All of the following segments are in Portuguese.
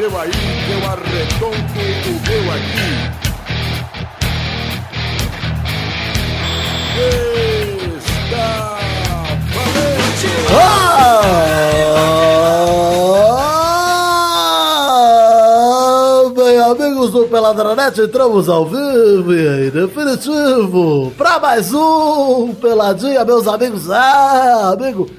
seu aí, que eu arredondo o meu aqui. Está valente! Ah, bem, amigos do Peladranet, entramos ao vivo e em definitivo para mais um Peladinha, meus amigos. Ah, amigo,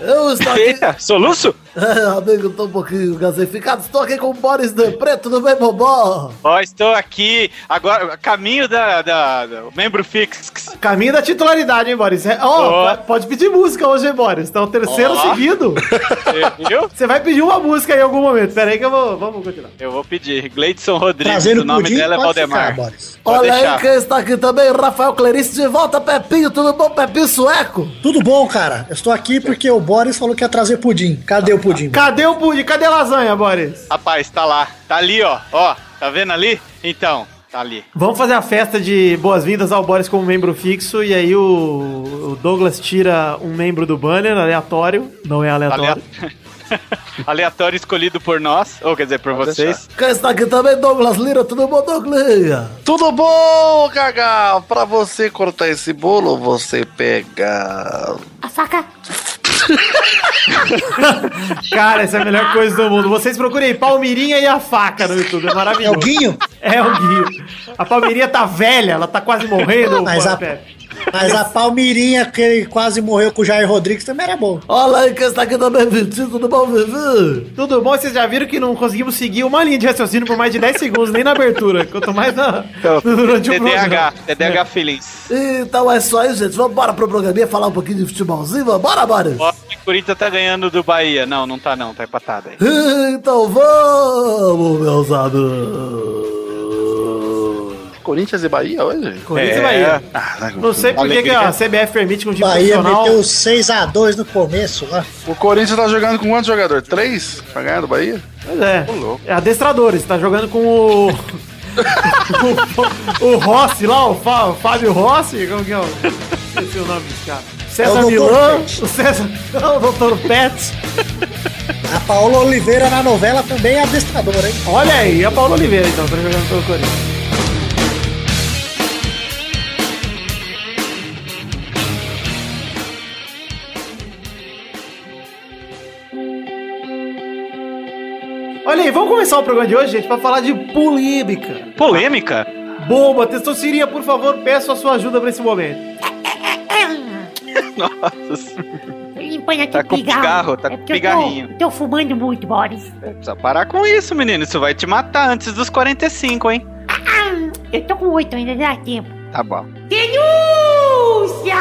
eu estou aqui. Eita, soluço? É, amigo, tô um pouquinho gaseificado. Estou aqui com o Boris de Preto, tudo bem, Bobó? Ó, estou aqui agora, caminho da, da, da- membro fixo. Caminho da titularidade, hein, Boris? É, Ó, Ó. pode pedir música hoje, hein, Boris? Então, terceiro Ó. seguido. Viu? Você vai pedir uma música em algum momento. Pera aí que eu vou... Vamos continuar. Eu vou pedir. Gleidson Rodrigues, Trazendo o nome pudim, dela é Valdemar. ficar, Olha deixar. aí quem está aqui também, Rafael Clarice de volta, Pepinho, tudo bom, Pepinho Sueco? Tudo bom, cara? Eu estou aqui porque o Boris falou que ia trazer pudim. Cadê o pudim? Cadê o pudim? Cadê a lasanha, Boris? Rapaz, tá lá. Tá ali, ó. Ó, tá vendo ali? Então, tá ali. Vamos fazer a festa de boas-vindas ao Boris como membro fixo e aí o, o Douglas tira um membro do banner, aleatório. Não é aleatório. Alea- Aleatório escolhido por nós, ou quer dizer, por vocês. Quem está aqui também, Douglas Lira, tudo bom, Douglas? Tudo bom, Gaga? Pra você cortar esse bolo, você pega. A faca. Cara, essa é a melhor coisa do mundo. Vocês procurem Palmirinha e a faca no YouTube, é É o maravilhoso. Guinho? É o Guinho. A Palmeirinha tá velha, ela tá quase morrendo. Mas a-. Mas a Palmirinha, que ele quase morreu com o Jair Rodrigues, também era bom. Olha aí quem está aqui também, Vitinho, tudo bom, Vivi? Tudo bom? Vocês já viram que não conseguimos seguir uma linha de raciocínio por mais de 10 segundos, nem na abertura. Quanto mais na, durante o programa. TDAH Feelings. Então é isso aí, gente. Vamos embora pro programinha falar um pouquinho de futebolzinho. Vambora, Boris? Ó, o Corinthians tá ganhando do Bahia. Não, não tá não, tá empatado aí. Então vamos, meus amigos. Corinthians e Bahia hoje? Corinthians É. e Bahia. Ah, Não sei por que a CBF permite que um time Bahia profissional... meteu 6x2 no começo lá. o Corinthians tá jogando com quantos jogadores? Três? Pra ganhar do Bahia? Pois é. É adestradores, tá jogando com o... o, o Rossi lá, o, Fá- o Fábio Rossi, como que é o... Esqueci o nome desse cara. César É. Milan, Pet. o César... Não, o Dr. Pet. A Paola Oliveira na novela também é adestradora, hein? Olha aí, e a Paula Oliveira então, tá jogando pelo Corinthians. Aí, vamos começar o programa de hoje, gente, pra falar de polêmica. Polêmica? Bomba, Testosterinha, por favor, peço a sua ajuda pra esse momento. Nossa, Limpando aqui Tá o com pigarro. pigarro, tá com porque eu pigarrinho. Tô, tô fumando muito, Boris. precisa parar com isso, menino. Isso vai te matar antes dos 45, hein? Eu tô com oito ainda, dá tempo. Tá bom. Denúncia!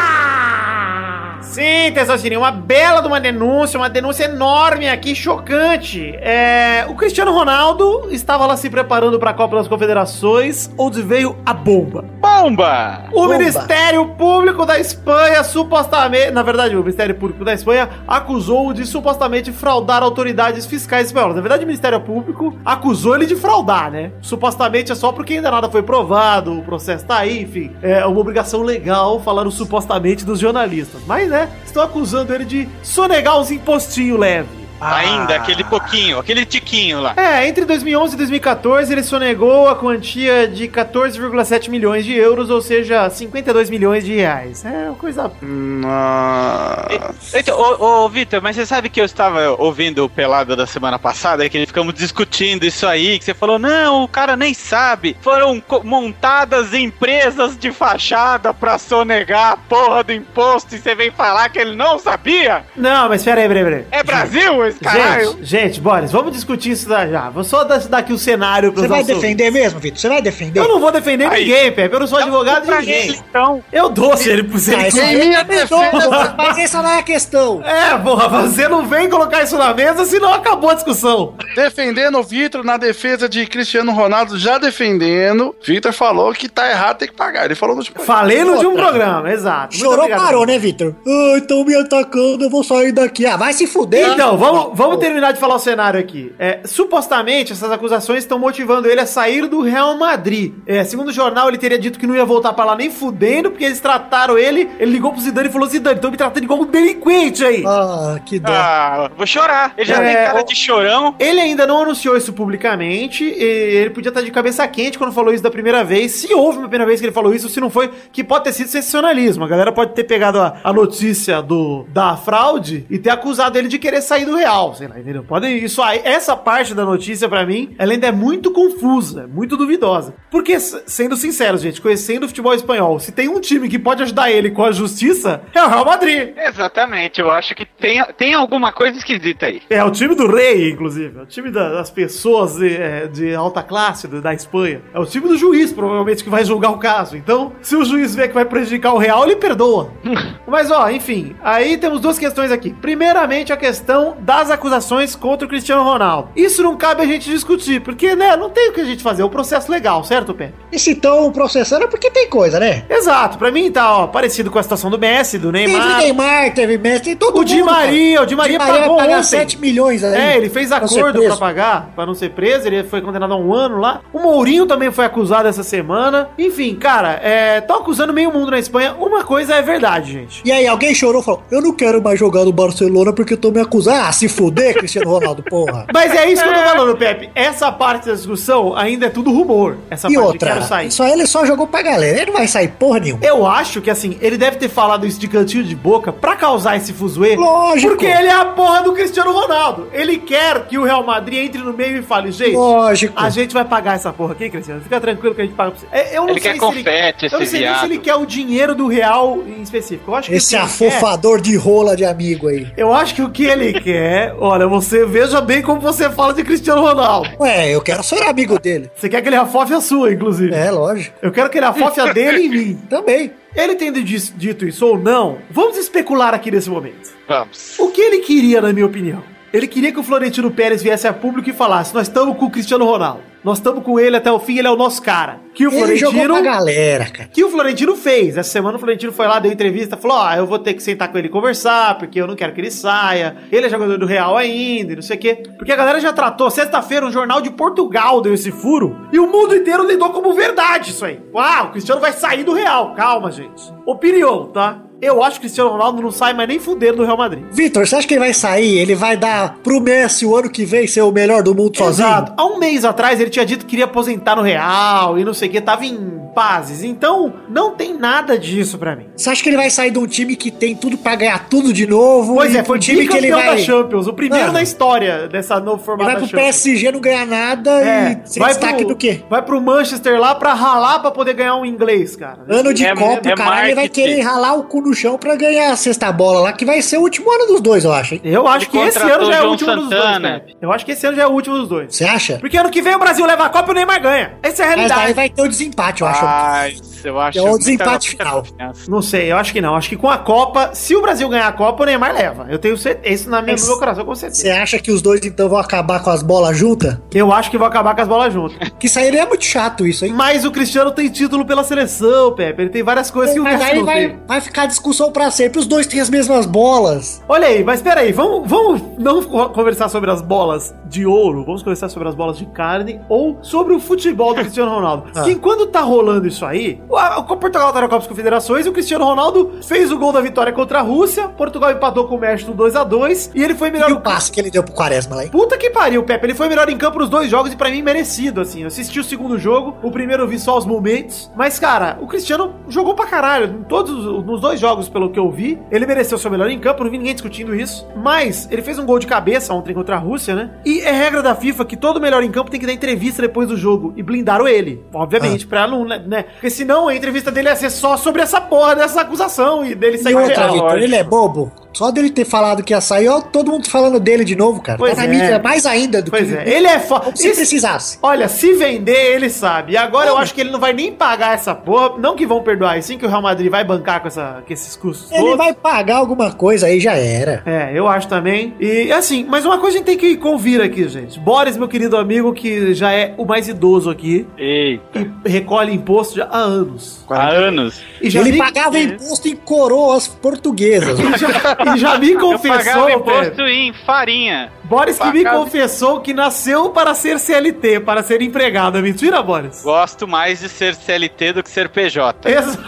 Sim, Testosterinha, uma bela de uma denúncia, uma denúncia enorme aqui, chocante. É, o Cristiano Ronaldo estava lá se preparando para a Copa das Confederações, onde veio a bomba. Bomba! O Bomba. Ministério Público da Espanha supostamente, na verdade, o Ministério Público da Espanha acusou-o de supostamente fraudar autoridades fiscais espanholas. Na verdade, o Ministério Público acusou ele de fraudar, né? Supostamente é só porque ainda nada foi provado, o processo tá aí, enfim. É uma obrigação legal falar o supostamente dos jornalistas. Mas, né, estão acusando ele de sonegar uns impostinhos leves. Ainda, aquele pouquinho, aquele tiquinho lá. É, entre 2011 e 2014 ele sonegou a quantia de 14,7 milhões de euros, ou seja, 52 milhões de reais. É uma coisa. Nossa. Então, ô, ô Vitor, mas você sabe que eu estava ouvindo o pelado da semana passada, que ficamos discutindo isso aí, que você falou, não, o cara nem sabe. Foram montadas empresas de fachada pra sonegar a porra do imposto e você vem falar que ele não sabia? Não, mas peraí, peraí, peraí. É Brasil caralho? Gente, gente, Boris, vamos discutir isso já. Vou só dar dar aqui o cenário para Você vai nossos... defender mesmo, Vitor? Você vai defender? Eu não vou defender Aí. ninguém, Pepe. Eu não sou advogado de ninguém. ele, então. Eu dou se ele... Se Ah, ele aí minha é defesa, Mas essa não é a questão. É, porra, você não vem colocar isso na mesa, senão acabou a discussão. Defendendo o Vitor na defesa de Cristiano Ronaldo, já defendendo. Vitor falou que tá errado, tem que pagar. Ele falou no último. Falei no de um programa, exato. Chorou, obrigado. parou, né, Vitor? Ah, estão me atacando, eu vou sair daqui. Ah, vai se fuder. Então, vamos, vamos terminar de falar o cenário aqui. É, supostamente, essas acusações estão motivando ele a sair do Real Madrid. É, segundo o jornal, ele teria dito que não ia voltar pra lá nem fudendo, porque eles trataram ele. Ele ligou pro Zidane e falou: Zidane, estão me tratando igual um delinquente aí. Ah, que dó. Ah, vou chorar. Ele já É, tem cara de chorão. Ele ainda não anunciou isso publicamente, e ele podia estar de cabeça quente quando falou isso da primeira vez. Se houve uma primeira vez que ele falou isso, se não foi, que pode ter sido sensacionalismo. A galera pode ter pegado a, a notícia do, da fraude e ter acusado ele de querer sair do real, sei lá, entendeu? Podem, isso aí, essa parte da notícia, pra mim, ela ainda é muito confusa, muito duvidosa. Porque, sendo sinceros, gente, conhecendo o futebol espanhol, se tem um time que pode ajudar ele com a justiça, é o Real Madrid. Exatamente, eu acho que tem, tem alguma coisa esquisita aí. É o time do rei, inclusive. É o time da- das pessoas de, é, de alta classe do- da Espanha. É o time do juiz, provavelmente, que vai julgar o caso. Então, se o juiz vê que vai prejudicar o Real, ele perdoa. Mas, ó, enfim. Aí temos duas questões aqui. Primeiramente, a questão das acusações contra o Cristiano Ronaldo. Isso não cabe a gente discutir, porque, né, não tem o que a gente fazer. É um processo legal, certo, Pé? E se estão processando é porque tem coisa, né? Exato. Pra mim, tá, ó, parecido com a situação do Messi, do Teve Neymar. Neymar, teve Messi, tem todo O mundo. Di Maria, o Di Maria Di Maria pagou pagar ontem. 7 milhões aí. É, ele fez acordo pra pagar, pra não ser preso, ele foi condenado a um ano lá. O Mourinho também foi acusado essa semana. Enfim, cara, é, tão acusando meio mundo na Espanha. Uma coisa é verdade, gente. E aí, alguém chorou e falou: Eu não quero mais jogar no Barcelona porque eu tô me acusando. Ah, se fuder, Cristiano Ronaldo, porra. Mas é isso que eu tô falando, Pepe. Essa parte da discussão ainda é tudo rumor. Essa E parte de outra, quero sair. só ele só jogou pra galera. Ele não vai sair porra nenhuma. Eu acho que assim, ele deve ter falado isso de cantinho de boca pra causar esse fuzuê. Lógico. Porque ele é a porra do Cristiano Ronaldo. Ele quer que o Real Madrid entre no meio e fale, gente. Lógico. A gente vai pagar essa porra aqui, Cristiano. Fica tranquilo que a gente paga pra você. É, Eu não Ele sei quer se confete, Eu não sei nem se viado. ele quer o dinheiro do Real em específico. Eu acho que Esse ele quer- afofador de rola de amigo aí. Eu acho que o que ele quer, olha, você veja bem como você fala de Cristiano Ronaldo. Ué, eu quero ser amigo dele. Você quer que ele afofe a sua, inclusive. É, lógico. Eu quero que ele afofe a dele em mim. Também. Ele tendo dito isso ou não, vamos especular aqui nesse momento. Vamos. O que ele queria, na minha opinião? Ele queria que o Florentino Pérez viesse a público e falasse: Nós estamos com o Cristiano Ronaldo. Nós estamos com ele até o fim, ele é o nosso cara. Que o Ele jogou Florentino. pra galera, cara. Que o Florentino fez. Essa semana o Florentino foi lá, deu entrevista, falou: Ó, eu vou ter que sentar com ele e conversar, porque eu não quero que ele saia. Ele é jogador do Real ainda, e não sei o quê. Porque a galera já tratou. Sexta-feira, um jornal de Portugal deu esse furo. E o mundo inteiro lidou como verdade isso aí. Uau, o Cristiano vai sair do Real. Calma, gente. Opinião, tá? Eu acho que o Cristiano Ronaldo não sai mais nem fudendo do Real Madrid. Vitor, você acha que ele vai sair? Ele vai dar pro Messi o ano que vem ser o melhor do mundo sozinho? Exato. Há um mês atrás ele tinha dito que queria aposentar no Real e não sei o que, tava em pazes. Então, não tem nada disso pra mim. Você acha que ele vai sair de um time que tem tudo pra ganhar tudo de novo? Pois e é, foi um time que ele vai. da Champions, o primeiro Mano, na história dessa novo formato vai pro Champions. PSG não ganhar nada É, e vai destaque pro, do quê? Vai pro Manchester lá pra ralar pra poder ganhar um inglês, cara. Ano de É- Copa, é o caralho, ele vai querer ralar o cu no chão pra ganhar a sexta bola lá, que vai ser o último ano dos dois, eu acho, hein? Eu acho Ele que esse ano já é o último dos dois, Santana. Pepe. Eu acho que esse ano já é o último dos dois. Você acha? Porque ano que vem o Brasil leva a Copa e o Neymar ganha. Essa é a Mas realidade. daí vai ter o desempate, eu acho. Mas eu acho É o desempate muita final. Não sei, eu acho que não. Acho que com a Copa, se o Brasil ganhar a Copa, o Neymar leva. Eu tenho certeza. Isso na minha, no meu coração, com certeza. Você acha que os dois então vão acabar com as bolas juntas? Eu acho que vão acabar com as bolas juntas. Que sairia muito chato isso, hein? Mas o Cristiano tem título pela seleção, Pepe. Ele tem várias coisas que o Mas Messi aí não vai, tem. vai ficar discussão pra sempre. Os dois têm as mesmas bolas. Olha aí, mas peraí, vamos, vamos não co- conversar sobre as bolas de ouro, vamos conversar sobre as bolas de carne ou sobre o futebol do Cristiano Ronaldo. Ah. Que enquanto tá rolando isso aí, o, a- Portugal tá na Copa das Confederações e o Cristiano Ronaldo fez o gol da vitória contra a Rússia, Portugal empatou com o México 2x2 e ele foi melhor E o passe que ele deu pro Quaresma lá, hein? Puta que pariu, Pepe. Ele foi melhor em campo nos dois jogos e pra mim merecido, assim. Eu assisti o segundo jogo, o primeiro eu vi só os momentos. Mas, cara, o Cristiano jogou pra caralho. Em todos os- nos dois jogos, pelo que eu vi, ele mereceu ser o melhor em campo, não vi ninguém discutindo isso. Mas ele fez um gol de cabeça ontem contra a Rússia, né? E é regra da FIFA que todo melhor em campo tem que dar entrevista depois do jogo. E blindaram ele, obviamente, pra não, né, né? Porque senão a entrevista dele ia ser só sobre essa porra dessa acusação e dele E sair outra, real. Vitor, ele é bobo. Só dele ter falado que ia sair, ó, todo mundo falando dele de novo, cara. Pois tá na é. mídia mais ainda do Pois que é, ele é foda. como se precisasse. Olha, se vender, ele sabe. E agora eu acho que ele não vai nem pagar essa porra. Não que vão perdoar, e sim que o Real Madrid vai bancar com, essa, com esses custos Ele todos. vai pagar alguma coisa aí, já era. É, eu acho também. E assim, mas uma coisa a gente tem que convir aqui, gente. Boris, meu querido amigo, que já é o mais idoso aqui Ei, e recolhe imposto já há anos. há anos. E já ele pagava imposto em coroas portuguesas. e já, me Eu confessou, pagava imposto em farinha. Boris que me confessou que nasceu para ser CLT, para ser empregado. É mentira, Boris? Gosto mais de ser CLT do que ser PJ. Exa-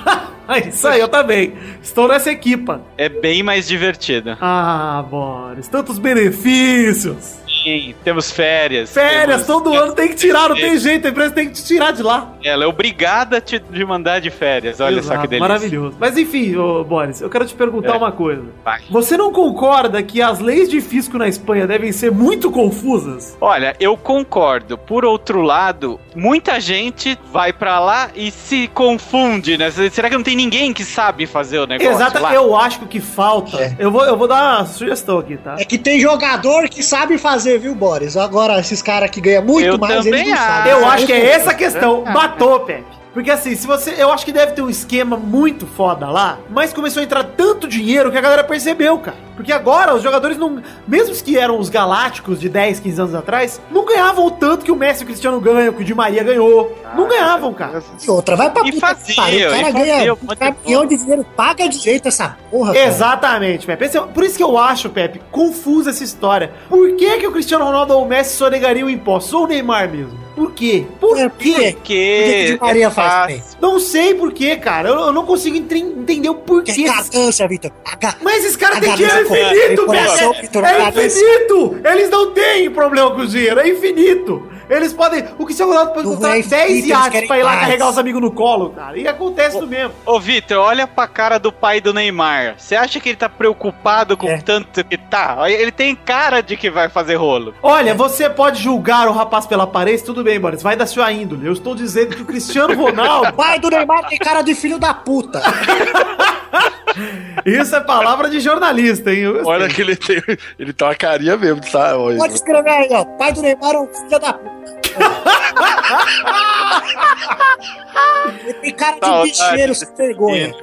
Isso aí, eu também. Estou nessa equipa. É bem mais divertido. Ah, Boris, tantos benefícios. Sim, temos férias. Férias, temos- todo ano tem que tirar, não tem jeito, a empresa tem que te tirar de lá. Ela é obrigada a te de mandar de férias. Olha só Exato, que delícia. Maravilhoso. Mas enfim, ô, Boris, eu quero te perguntar É. uma coisa. Vai. Você não concorda que as leis de fisco na Espanha devem ser muito confusas? Olha, eu concordo. Por outro lado, muita gente vai pra lá e se confunde, né? Será que não tem ninguém que sabe fazer o negócio Exato, lá? eu acho que o que falta. É. Eu, vou, eu vou dar uma sugestão aqui, tá? É que tem jogador que sabe fazer, viu, Boris? Agora, esses caras que ganham muito Eu mais, eles não sabem. Eu acho que é essa a questão. Ah. Matou, Pepe. Porque assim, se você. Eu acho que deve ter um esquema muito foda lá, mas começou a entrar tanto dinheiro que a galera percebeu, cara. Porque agora os jogadores não. Mesmo os que eram os galácticos de 10, 15 anos atrás, não ganhavam o tanto que o Messi e o Cristiano ganham, que o Di Maria ganhou. não ganhavam, cara. E outra, vai pra E puta que fazia, pariu. O cara e ganha um de caminhão de dinheiro, paga direito essa porra. cara. Exatamente, Pepe. Esse é- por isso que eu acho, Pepe, confusa essa história. Por que, que o Cristiano Ronaldo ou o Messi sonegariam impostos? Ou o Neymar mesmo? Por quê? Por É, quê? por quê? Porque Por que que Di Maria é faz também? Não sei por quê, cara. Eu, eu não consigo entre- entender o Que porquê. é ganância, Vitor. Mas esses caras têm dinheiro infinito, velho. É ganância. infinito. Eles não têm problema com o dinheiro, é infinito. Eles podem. O Cristiano Ronaldo pode é 10 infinito, eles iates pra ir lá mais. carregar os amigos no colo, cara. E acontece isso mesmo. Ô, Vitor, olha pra cara do pai do Neymar. Você acha que ele tá preocupado com É. tanto que tá? Ele tem cara de que vai fazer rolo. Olha, você pode julgar o rapaz pela aparência, tudo bem, Boris. Vai da sua índole. Eu estou dizendo que o Cristiano Ronaldo. Pai do Neymar tem cara de filho da puta. isso é palavra de jornalista, hein? Olha que ele tem. Ele tá uma carinha mesmo, sabe? Olha. Pode escrever aí, ó. Pai do Neymar é um filho da puta. Ele tem cara Tá, de bicheiro sem vergonha.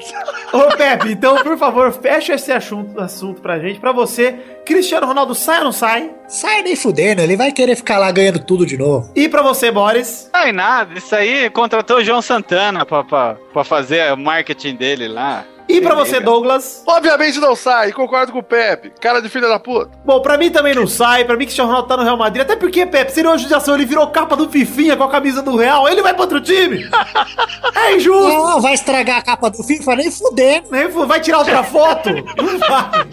Ô, Pepe, então, por favor, fecha esse assunto, assunto pra gente. Pra você, Cristiano Ronaldo sai ou não sai? Sai nem fudendo, ele vai querer ficar lá ganhando tudo de novo. E pra você, Boris? É nada, isso aí contratou o João Santana pra, pra, pra fazer o marketing dele lá. E pra Beleza. você, Douglas? Obviamente não sai, concordo com o Pepe. Cara de filha da puta. Bom, pra mim também não sai. Pra mim, Cristiano Ronaldo tá no Real Madrid. Até porque, Pepe, seria uma judiação. Ele virou capa do Fifinha com a camisa do Real. Ele vai pra outro time. É injusto. Não, vai estragar a capa do FIFA nem fudendo. Nem fu- Vai tirar outra foto? Não vai.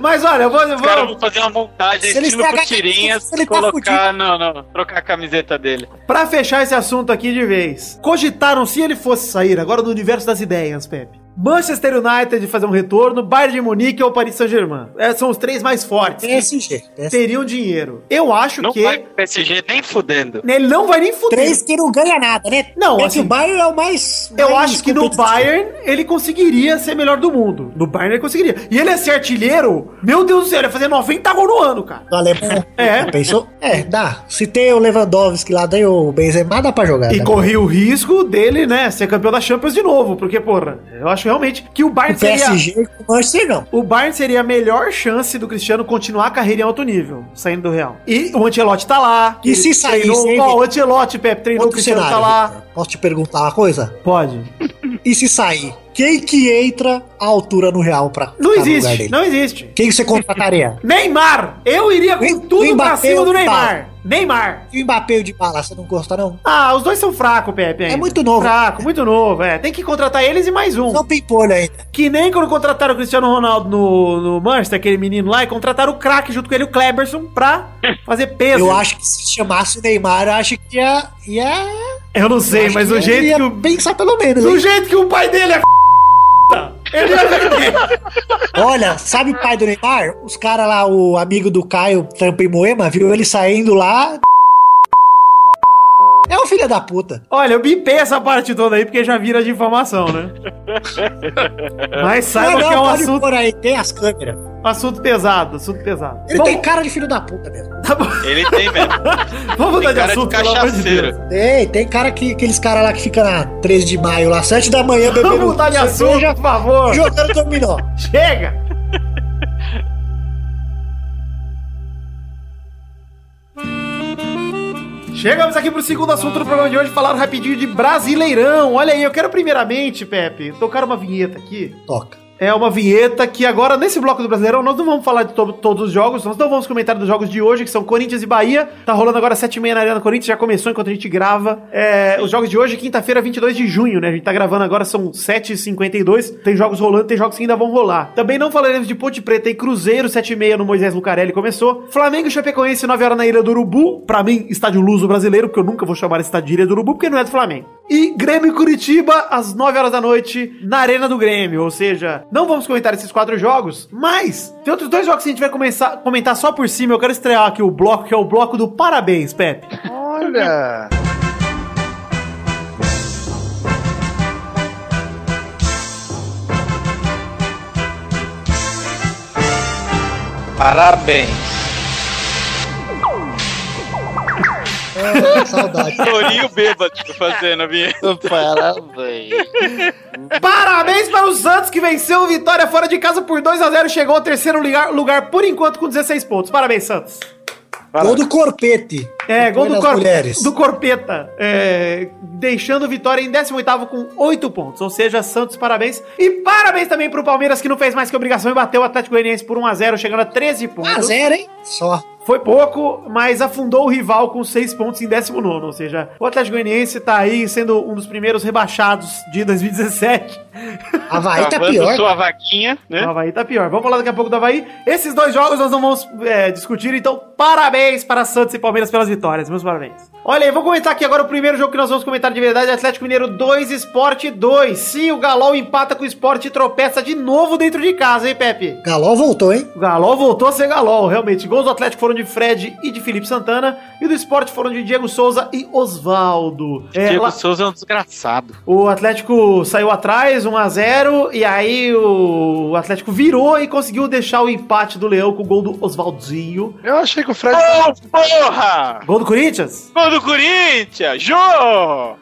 Mas olha, eu vou. Eu Os caras vou vão fazer uma montagem Se estilo a tirinhas, ele tá colocar, não, não, trocar a camiseta dele. pra fechar esse assunto aqui de vez. Cogitaram se ele fosse sair agora do universo das ideias, Pepe. Manchester United fazer um retorno, Bayern de Munique ou Paris Saint-Germain. É, são os três mais fortes. que PSG. Teriam dinheiro. Eu acho Não que vai pro PSG nem fudendo. ele não vai nem fuder. Três que não ganha nada, né? Não, é que assim, o Bayern é o mais. Eu mais acho que no. Bayern ele conseguiria ser melhor do mundo. No Bayern ele conseguiria. E ele é ser artilheiro, meu Deus do céu, ele ia fazer 90 gols no ano, cara. Do alemão. É. Pensou? É, dá. Se tem o Lewandowski lá, daí o Benzema, dá pra jogar. E né? corria o risco dele, né, ser campeão da Champions de novo. Porque, porra, eu acho realmente que o Bayern O seria. PSG o Manchester não. O Bayern seria a melhor chance do Cristiano continuar a carreira em alto nível, saindo do Real. E o Ancelotti tá lá. E se sair, Treinou, sem- ó, o Ancelotti, Pepe, treinou o Outro Cristiano cenário. tá lá. Victor. Posso te perguntar uma coisa? Pode. E se sair? Quem que entra à altura no Real pra Não existe, não existe. Quem você contrataria? Neymar! Eu iria com tudo o pra cima do Neymar. Neymar. E o Mbappé de bala, você não gosta não? Ah, os dois são fracos, Pepe. ainda. É muito novo. Fraco, muito novo, é. Tem que contratar eles e mais um. Não pimpolho ainda. Que nem quando contrataram o Cristiano Ronaldo no, no Manchester, aquele menino lá, e contrataram o craque junto com ele, o Kleberson, pra fazer peso. Eu acho que se chamasse o Neymar, eu acho que ia. ia Eu não sei, acho mas que o ele jeito que o. pensar pelo menos. Do hein? jeito que o pai dele é ele vender. Olha, sabe o pai do Neymar? Os caras lá, o amigo do Caio, Trampa em Moema, viu ele saindo lá. É um filho da puta. Olha, eu bipei essa parte toda aí porque já vira de informação, né? Mas saiba não, que é um pode assunto, pôr aí, tem as câmeras. assunto pesado, assunto pesado. Ele Bom, tem cara de filho da puta mesmo. tá. Ele tem mesmo. Vamos mudar de cara de assunto, pelo amor de cachaceiro. Deus. Tem, tem cara que aqueles caras lá que fica na 13 de maio, lá, 7 da manhã, bebendo. Vamos mudar de assunto, por favor. Jogando dominó. Chega! Chegamos aqui pro segundo assunto do programa de hoje, falar rapidinho de Brasileirão. Olha aí, eu quero primeiramente, Pepe, tocar uma vinheta aqui. Toca. É uma vinheta que agora, nesse bloco do Brasileirão, nós não vamos falar de to- todos os jogos, nós não vamos comentar dos jogos de hoje, que são Corinthians e Bahia. Tá rolando agora 7h30 na Arena Corinthians, já começou enquanto a gente grava. É, os jogos de hoje, quinta-feira, 22 de junho, né? A gente tá gravando agora, são 7h52. Tem jogos rolando, tem jogos que ainda vão rolar. Também não falaremos de Ponte Preta e Cruzeiro, 7h30 no Moisés Lucarelli começou. Flamengo e Chapecoense, 9 horas na Ilha do Urubu. Pra mim, estádio luso brasileiro, porque eu nunca vou chamar esse estádio de Ilha do Urubu, porque não é do Flamengo. E Grêmio e Curitiba, às 9 horas da noite, na Arena do Grêmio. Ou seja, não vamos comentar esses quatro jogos, mas tem outros dois jogos que a gente vai começar, comentar só por cima. Eu quero estrear aqui o bloco, que é o bloco do parabéns, Pepe. Olha. Parabéns. Ah, saudade. Torinho bêbado fazendo a vinheta. Parabéns. Parabéns para o Santos, que venceu o Vitória fora de casa por 2 a 0 chegou ao terceiro lugar, lugar por enquanto com 16 pontos. Parabéns, Santos. Gol do corpete. É, gol do, cor, do Corpeta. É, deixando o Vitória em 18 com 8 pontos. Ou seja, Santos, parabéns. E parabéns também pro Palmeiras, que não fez mais que obrigação e bateu o Atlético Goianiense por 1x0, chegando a 13 pontos. 1 a 0, hein? Só. Foi pouco, mas afundou o rival com 6 pontos em 19. Ou seja, o Atlético Goianiense tá aí sendo um dos primeiros rebaixados de 2017. Havaí tá pior. sua vaquinha, né? O Havaí tá pior. Vamos falar daqui a pouco do Havaí. Esses dois jogos nós não vamos é, discutir, então parabéns para Santos e Palmeiras pelas vitórias. Meus parabéns. Olha aí, vou comentar aqui agora o primeiro jogo que nós vamos comentar de verdade: Atlético Mineiro 2, Sport 2. Sim, o Galol empata com o Sport e tropeça de novo dentro de casa, hein, Pepe? Galol voltou, hein? O Galol voltou a ser Galol, realmente. Gols do Atlético foram de Fred e de Felipe Santana. E do Sport foram de Diego Souza e Osvaldo. É, Diego lá- Souza é um desgraçado. o Atlético saiu atrás, 1x0, e aí o Atlético virou e conseguiu deixar o empate do Leão com o gol do Oswaldinho. Eu achei que o Fred. Ô, porra! Gol do Corinthians? Gol do Corinthians! Jô!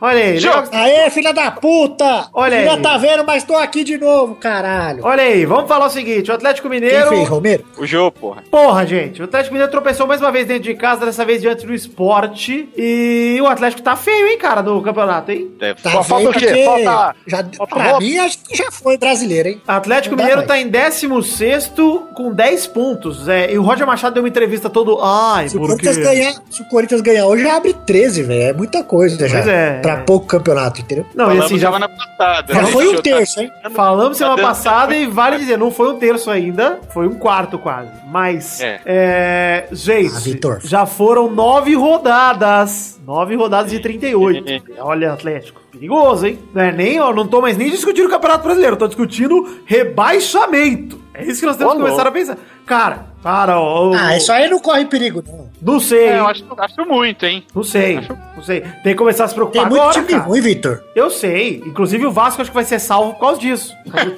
Olha aí, Jô! legal- Aê, filha da puta! Olha Filha aí. tá vendo, mas tô aqui de novo, caralho. olha aí, vamos falar o seguinte: o Atlético Quem Mineiro. fez, Romero? O Jô, porra. Porra, gente, o Atlético Mineiro tropeçou mais uma vez dentro de casa, dessa vez diante do esporte. E o Atlético tá feio, hein, cara, do campeonato, hein? Deve Tá falta feio o quê? Falta- Já, falta pra mim, acho que já foi brasileiro, hein? Atlético Mineiro tá em 16 com 10 pontos. É, e o Roger Machado deu uma entrevista todo. Ai, Se o, porque. Corinthians ganhar, se o Corinthians ganhar hoje, já abre 13, velho. É muita coisa já. Pois é. Pra pouco campeonato, entendeu? Não, e Falamos assim, já, semana passada. Já né? foi um eu terço, hein? Falamos semana Tá passada e vale dizer, não foi um terço ainda, foi um quarto quase. Mas, é, É. gente, Ah, Vitor. já foram nove rodadas. Nove rodadas de 38. É. Olha, Atlético. Perigoso, hein? Não, é nem, ó, não tô mais nem discutindo o Campeonato Brasileiro, tô discutindo rebaixamento. É isso que nós temos que começar a pensar. Cara, para, ó, Ah, isso aí não corre perigo, não. Não sei, É, eu acho, acho muito, hein? Não sei, não sei. Tem que começar a se Tem preocupar muito agora, time cara. ruim, Vitor. Eu sei. Inclusive o Vasco acho que vai ser salvo por causa disso.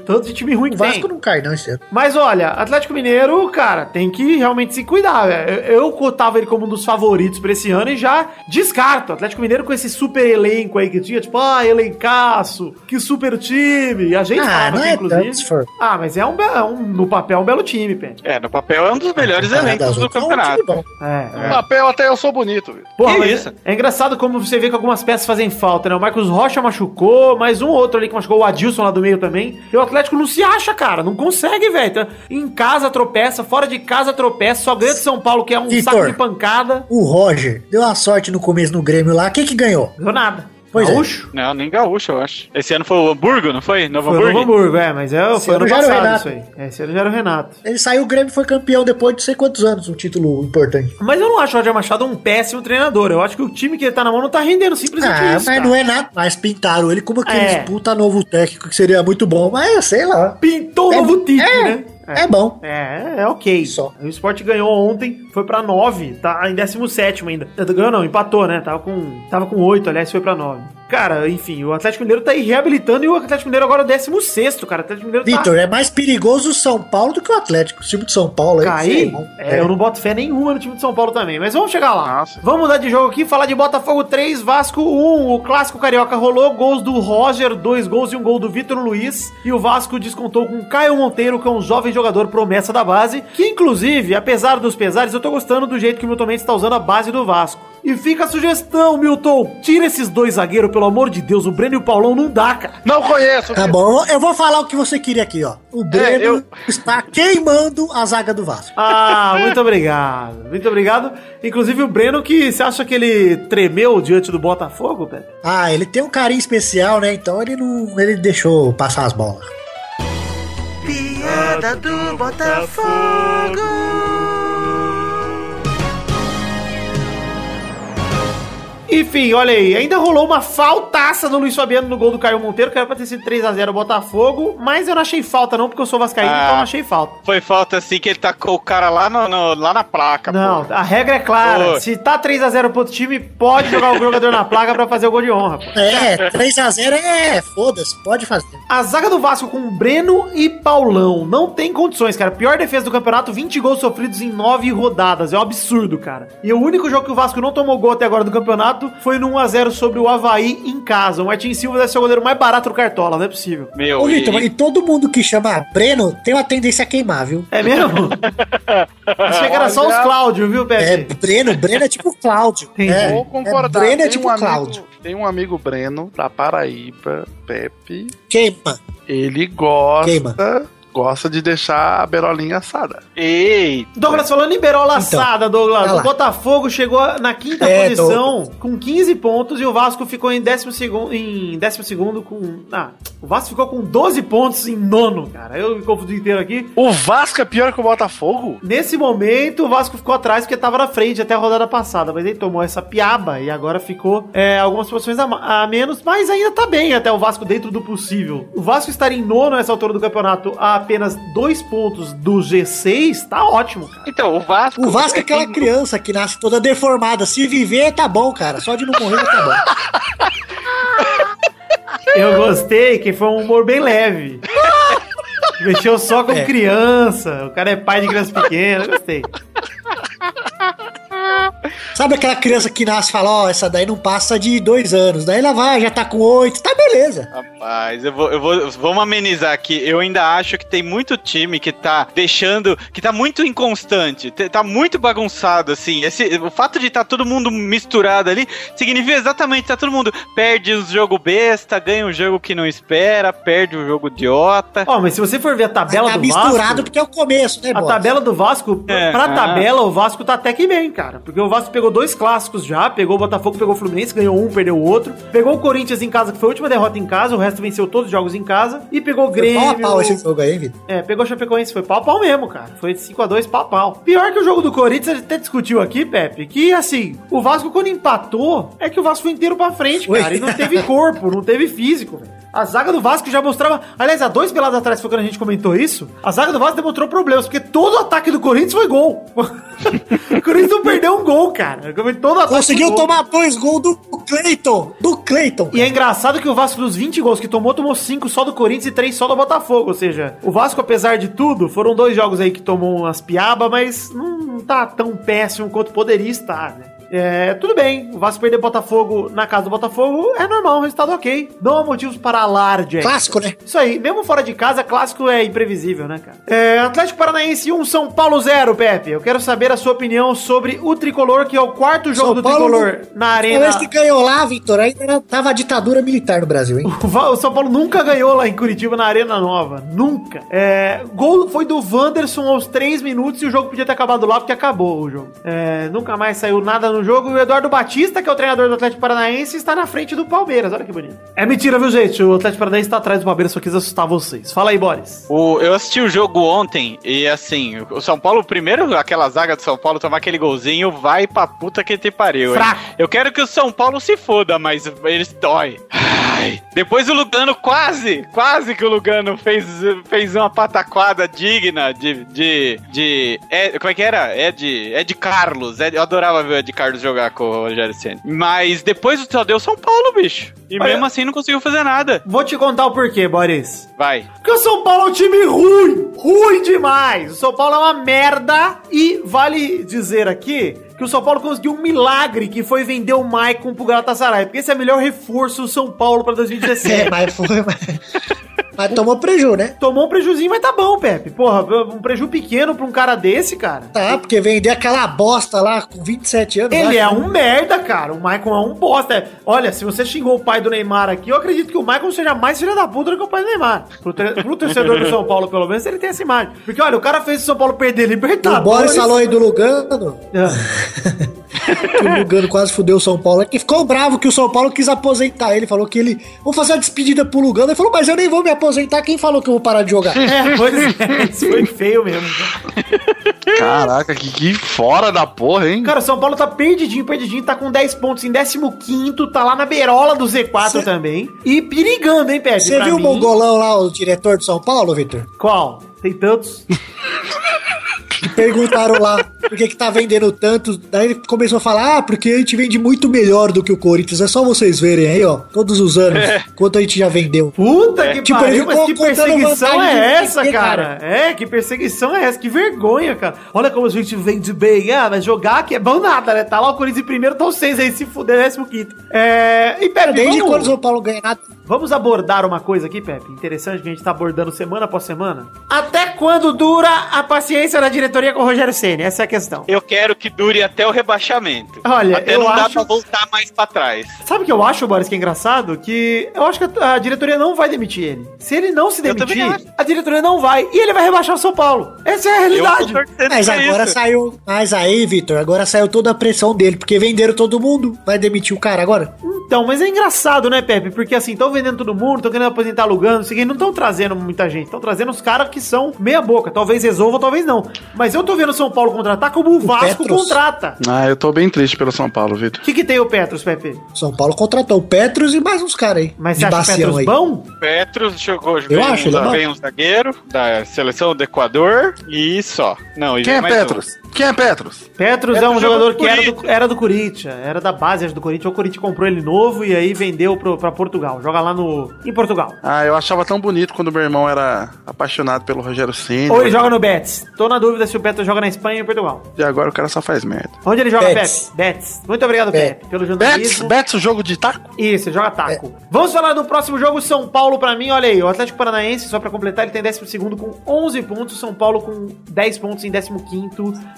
Tanto de time ruim que O Vasco tem. não cai, não, esse ano. Mas olha, Atlético Mineiro, cara, tem que realmente se cuidar. velho. Eu, eu cotava ele como um dos favoritos pra esse ano e já descarto. Atlético Mineiro com esse super elenco aí que tinha, tipo, ah, elencaço, que super time. A gente Ah, não aqui, é inclusive. tanto. Ah, mas é um, é um- no papel é um belo time, Pé. É, no papel é um dos melhores Cara, elencos do é um campeonato. É. É. No papel até eu sou bonito, viu? Porra, Que isso? É, é engraçado como você vê que algumas peças fazem falta, né? O Marcos Rocha machucou, mais um ou outro ali que machucou, o Adilson lá do meio também. E o Atlético não se acha, cara. Não consegue, velho. Tá- Em casa tropeça, fora de casa tropeça, só ganha de São Paulo, que é um Vitor. saco de pancada. O Roger deu uma sorte no começo no Grêmio lá. Quem que ganhou? Ganhou nada. Pois é. Gaúcho? Não, nem gaúcho, eu acho. Esse ano foi o Hamburgo, não foi? Novo Foi o Hamburgo? Novo Hamburgo, é, mas é, Esse foi ano ano já era o passado Renato. isso aí. É, Esse ano já era o Renato. Ele saiu, o Grêmio foi campeão depois de sei quantos anos, um título importante. Mas eu não acho o Roger Machado um péssimo treinador. Eu acho que o time que ele tá na mão não tá rendendo simplesmente Ah, isso. mas cara. não é nada. Mas pintaram ele como aquele É. puta novo técnico que seria muito bom. Mas sei lá. Pintou o É- novo Tite, é, né? É bom. É, é ok. Só. O Sport ganhou ontem, foi pra 9, tá em 17 ainda. Ganhou não, empatou, né? Tava com, tava com 8, aliás, foi pra 9. Cara, enfim, o Atlético Mineiro tá aí reabilitando e o Atlético Mineiro agora é o 16 cara. O Atlético Mineiro Vitor, é mais perigoso o São Paulo do que o Atlético. O time de São Paulo aí. tá sei cair. não. É, eu não boto fé nenhuma no time de São Paulo também, mas vamos chegar lá. Nossa. Vamos mudar de jogo aqui, falar de Botafogo 3, Vasco 1. O clássico carioca rolou, gols do Roger, dois gols e um gol do Vitor Luiz. E o Vasco descontou com Caio Monteiro, que é um jovem jogador promessa da base, que inclusive, apesar dos pesares, eu tô gostando do jeito que o Milton Mendes tá usando a base do Vasco. E fica a sugestão, Milton. Tira esses dois zagueiros, pelo amor de Deus. O Breno e o Paulão não dá, cara. Não conheço. Tá bom, eu vou falar o que você queria aqui, ó. O Breno eu- está queimando a zaga do Vasco. Ah, muito obrigado. Muito obrigado. Inclusive o Breno, que você acha que ele tremeu diante do Botafogo, Pepe? Ah, ele tem um carinho especial, né? Então ele não. Ele deixou passar as bolas. Piada do Botafogo. Enfim, olha aí, ainda rolou uma faltaça do Luiz Fabiano no gol do Caio Monteiro, que era pra ter sido 3x0 Botafogo, mas eu não achei falta não, porque eu sou vascaíno, Ah. então eu não achei falta. Foi falta assim que ele tacou o cara lá, no, no- lá na placa, Não, pô. a regra é clara, Pô. se tá 3x0 pro outro time, pode jogar o jogador na placa pra fazer o gol de honra, pô. É, 3x0 é. Foda-se, pode fazer. A zaga do Vasco com Breno e Paulão não tem condições, cara. Pior defesa do campeonato, 20 gols sofridos em 9 rodadas. É um absurdo, cara. E o único jogo que o Vasco não tomou gol até agora do campeonato foi no 1x0 sobre o Havaí em casa. O Martin Silva deve ser o goleiro mais barato do Cartola, não é possível. Meu, Ô, e- Vitor, e todo mundo que chama Breno tem uma tendência a queimar, viu? É mesmo? Achei que era só os Cláudio, viu, É, Pepe? Breno, Breno é tipo Cláudio. É, Vou concordar. É, Breno é tem, tipo um amigo, Cláudio. tem um amigo Breno, da Paraíba, Pepe. Queima. Ele gosta. Queima. Gosta de deixar a berolinha assada. Ei, Douglas, falando em berola Então, assada, Douglas, o. Botafogo chegou na quinta É, posição com 15 pontos e o Vasco ficou em décimo segundo, em décimo segundo com... Ah, o Vasco ficou com 12 pontos em nono, cara. Eu me confundi inteiro aqui. O Vasco é pior que o Botafogo? Nesse momento, o Vasco ficou atrás porque tava na frente até a rodada passada, mas ele tomou essa piaba e agora ficou é, algumas posições a, a menos, mas ainda tá bem até o Vasco dentro do possível. O Vasco estar em nono nessa altura do campeonato a apenas dois pontos do G6, tá ótimo, cara. então, o Vasco... O Vasco é aquela criança que nasce toda deformada. Se viver, tá bom, cara. Só de não morrer, tá bom. Eu gostei que foi um humor bem leve. Mexeu só com É. criança, o cara é pai de criança pequena, eu gostei. Sabe aquela criança que nasce e fala, ó, essa daí não passa de dois anos. Daí ela vai, já tá com oito. Tá beleza. Rapaz, eu vou, eu vou. Vamos amenizar aqui. Eu ainda acho que tem muito time que tá deixando. que tá muito inconstante. Tá muito bagunçado, assim. Esse, o fato de estar todo mundo misturado ali significa exatamente que tá todo mundo perde os jogo besta, ganha um jogo que não espera, perde o jogo idiota. Ó, mas se você for ver a tabela tá do misturado Vasco... porque é o começo, né, A Boris? tabela do Vasco, É. pra Ah. tabela, o Vasco tá até que bem, cara. Porque o Vasco pegou dois clássicos já, pegou o Botafogo, pegou o Fluminense, ganhou um, perdeu o outro. Pegou o Corinthians em casa, que foi a última derrota em casa, o resto venceu todos os jogos em casa. E pegou o Foi Grêmio. pau a pau esse jogo aí, Vitor? É, pegou o Chapecoense, foi pau a pau mesmo, cara. Foi de 5x2, pau a pau. Pior que o jogo do Corinthians, a gente até discutiu aqui, Pepe, que assim, o Vasco quando empatou, é que o Vasco foi inteiro pra frente, Foi. cara. E não teve corpo, não teve físico, velho. A zaga do Vasco já mostrava. Aliás, há dois pelados atrás foi quando a gente comentou isso. A zaga do Vasco demonstrou problemas, porque todo o ataque do Corinthians foi gol. o Corinthians não perdeu um gol, cara. Todo ataque Conseguiu gol. tomar dois gols do Cleiton. Do Cleiton. E é engraçado que o Vasco, dos 20 gols que tomou, tomou 5 só do Corinthians e 3 só do Botafogo. Ou seja, o Vasco, apesar de tudo, foram dois jogos aí que tomou umas piabas, mas não tá tão péssimo quanto poderia estar, né? É, tudo bem, o Vasco perder Botafogo na casa do Botafogo é normal, resultado ok. Não há motivos para alarde. Clássico, né? Isso aí, mesmo fora de casa, clássico é imprevisível, né, cara? É, Atlético Paranaense 1, São Paulo 0, Pepe. Eu quero saber a sua opinião sobre o tricolor, que é o quarto jogo São do Paulo tricolor na arena. vez que ganhou lá, Vitor, ainda tava a ditadura militar no Brasil, hein? O São Paulo nunca ganhou lá em Curitiba na Arena Nova. Nunca. É, gol foi do Wanderson aos 3 minutos e o jogo podia ter acabado lá porque acabou o jogo. É, nunca mais saiu nada no jogo. E o Eduardo Batista, que é o treinador do Atlético Paranaense, está na frente do Palmeiras. Olha que bonito. É mentira, viu, gente? O Atlético Paranaense está atrás do Palmeiras, só quis assustar vocês. Fala aí, Boris. O, eu assisti o jogo ontem e assim, o São Paulo, primeiro, aquela zaga do São Paulo tomar aquele golzinho, vai pra puta que te pariu. hein? Fraco. Eu quero que o São Paulo se foda, mas eles dói. Ai. Depois o Lugano quase, quase que o Lugano fez, fez uma pataquada digna de. de, de como é que era? Ed, Ed Carlos. Ed- eu adorava ver o Ed Carlos jogar com o Rogério Senna. Mas depois só deu São Paulo, bicho. E Olha- mesmo assim não conseguiu fazer nada. Vou te contar o porquê, Boris. Vai. Porque o São Paulo é um time ruim, ruim demais. O São Paulo é uma merda e vale dizer aqui que o São Paulo conseguiu um milagre que foi vender o Maicon pro Galatasaray, porque esse é o melhor reforço do São Paulo pra É, 2017. mas foi. Mas- tomou preju, né? Tomou um prejuzinho, mas tá bom, Pepe. Porra, um preju pequeno pra um cara desse, cara. Tá, porque vender aquela bosta lá com 27 anos. Ele acho, é né? um merda, cara. O Michael é um bosta. Olha, se você xingou o pai do Neymar aqui, eu acredito que o Michael seja mais filho da puta do que o pai do Neymar. Pro, tre- pro torcedor do São Paulo, pelo menos, ele tem essa imagem. Porque, olha, o cara fez o São Paulo perder O Libertadores. Boris falou aí do Lugano, Ah, que o Lugano quase fudeu o São Paulo. É que ficou bravo que o São Paulo quis aposentar ele. Falou que ele. Vamos fazer uma despedida pro Lugano. Ele falou, mas eu nem vou me aposentar. Quem falou que eu vou parar de jogar? É, pois é, isso foi feio mesmo. Caraca, que, que fora da porra, hein? Cara, o São Paulo tá perdidinho, perdidinho, tá com 10 pontos em 15, tá lá na beirola do Z4 Cê- também. E perigando, hein, Pepe? Você viu o mim. mongolão lá, o diretor do São Paulo, Vitor? Qual? Tem tantos? Que perguntaram lá por que, que tá vendendo tanto. Daí ele começou a falar: Ah, porque a gente vende muito melhor do que o Corinthians. É só vocês verem aí, ó. Todos os anos. Quanto a gente já vendeu. Puta que Tipo, pariu, mas que perseguição é essa, vender, cara? É, que perseguição é essa? Que vergonha, cara. Olha como a gente vende bem. Ah, mas jogar aqui é bom nada, né? Tá lá o Corinthians em primeiro, os seis aí se fuder, décimo quinto. É... E Pepe, Desde vamos, quando o São Paulo ganha nada. Vamos abordar uma coisa aqui, Pepe, interessante que a gente tá abordando semana após semana. Até quando dura a paciência da diretoria com o Rogério Ceni? Essa é a questão. Eu quero que dure até o rebaixamento. Olha, até eu não dá acho- pra voltar mais pra trás. Sabe o que eu acho, Boris, que é engraçado? Que eu acho que a, diretoria não vai demitir ele. Se ele não se demitir, a diretoria não vai. E ele vai rebaixar o São Paulo. Essa é a realidade. Mas agora isso. saiu. Mas aí, Vitor, agora saiu toda a pressão dele, porque venderam todo mundo. Vai demitir o cara agora? Então, mas é engraçado, né, Pepe? Porque assim, estão vendendo todo mundo, estão querendo aposentar Lugano, não sei o quê, não estão trazendo muita gente. Estão trazendo os caras que são meia boca. Talvez resolvam, talvez não. Mas eu tô vendo o São Paulo contratar como o Vasco Petros. contrata. Ah, eu tô bem triste pelo São Paulo, Vitor. O que, que tem o Petros, Pepe? São Paulo contratou o Petros e mais uns caras aí. Mas você acha o Petros aí. bom? Petros jogou, Eu acho, um, veio um zagueiro da seleção do Equador e só. Não, e Quem é mais um. Quem é Petros? Petros é Petros um jogou jogador que era do, Corinthians. era do Corinthians, era da base do Corinthians. O Corinthians comprou ele novo e aí vendeu pro, pra Portugal. Joga lá no, em Portugal. Ah, eu achava tão bonito quando meu irmão era apaixonado pelo Rogério Ceni. Ou ele joga no Betis. Tô na dúvida se o Petros joga na Espanha ou em Portugal. E agora o cara só faz merda. Onde ele joga, Betis. Betis. Muito obrigado, Betis. Pepe, pelo Betis, jornalismo. Betis, o jogo de taco? Isso, joga taco. Vamos falar do próximo jogo, São Paulo pra mim. Olha aí, o Atlético Paranaense, só pra completar, ele tem 12 com 11 pontos. São Paulo com 10 pontos em 15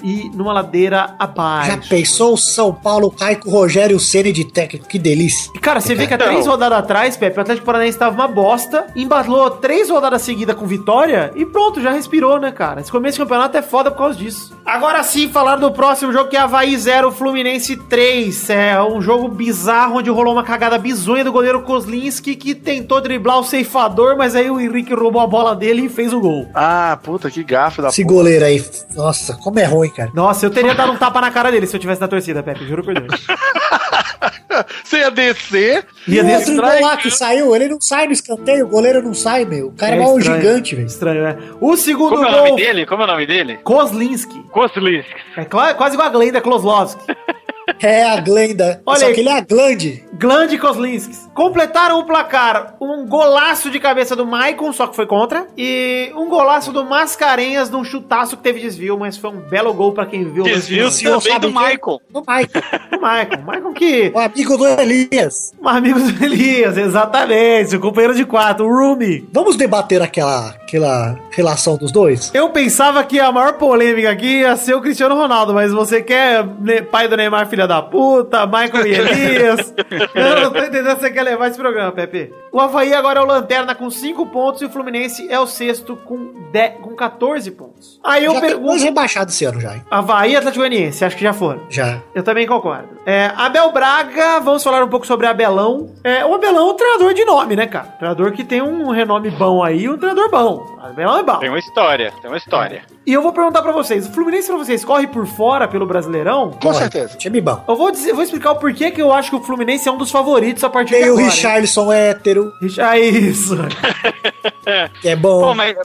e numa ladeira abaixo. Já pensou o São Paulo cai com o Rogério Ceni de técnico? Que delícia. E, Cara, você vê que há Então. três rodadas atrás, Pepe, o Atlético Paranaense tava uma bosta, embalou três rodadas seguidas com vitória e pronto, já respirou, né, cara? Esse começo de campeonato é foda por causa disso. Agora sim, falar do próximo jogo que é Havaí 0, Fluminense 3. É um jogo bizarro onde rolou uma cagada bizonha do goleiro Kozlinski que tentou driblar o ceifador, mas aí o Henrique roubou a bola dele e fez o gol. Ah, puta, que gafe da Esse porra. goleiro aí. Nossa, como é ruim, cara. Nossa, eu teria dado um tapa na cara dele se eu tivesse na torcida, Pepe, juro por Deus. Você ia descer. Ia E o outro gol lá que saiu, ele não sai no escanteio, o goleiro não sai, meu. O cara é, É um gigante, velho. Estranho, né? O segundo Como é o gol, nome dele? Como é o nome dele? Kozlinski. Kozlinski. É quase igual a Glenda Kloslovski. É a Glenda. Olha Só aí. que ele é a Glande. Gland Kozlinski. Completaram o placar um golaço de cabeça do Maicon, só que foi contra. E um golaço do Mascarenhas num chutaço que teve desvio, mas foi um belo gol pra quem viu. Desvio do senhor também do quem? Michael. O Maicon. O Maicon. Maicon que... O amigo do Elias. Um amigo do Elias, exatamente. O companheiro de quatro, o Rumi. Vamos debater aquela, aquela relação dos dois? Eu pensava que a maior polêmica aqui ia ser o Cristiano Ronaldo, mas você quer ne- pai do Neymar, filha da puta, Michael e Elias. Eu não tô entendendo se você quer levar esse programa, Pepe. O Havaí agora é o Lanterna com 5 pontos e o Fluminense é o sexto com, 10, com 14 pontos. Aí eu já tem dois pergunto... rebaixados esse ano já, hein? Havaí e Atlético Goianiense, acho que já foram. Já. Eu também concordo. É, Abel Braga, vamos falar um pouco sobre Abelão. É, o Abelão é um treinador de nome, né, cara? Treinador que tem um renome bom aí, um treinador bom. É bom. Tem uma história, tem uma história. E eu vou perguntar pra vocês, o Fluminense pra vocês corre por fora pelo Brasileirão? Com certeza. Time bom. Eu vou, dizer, vou explicar o porquê que eu acho que o Fluminense é um dos favoritos a partir de Tem o agora. hein? Richarlison hétero, Rich- Ah, isso. que é bom. Pô, mas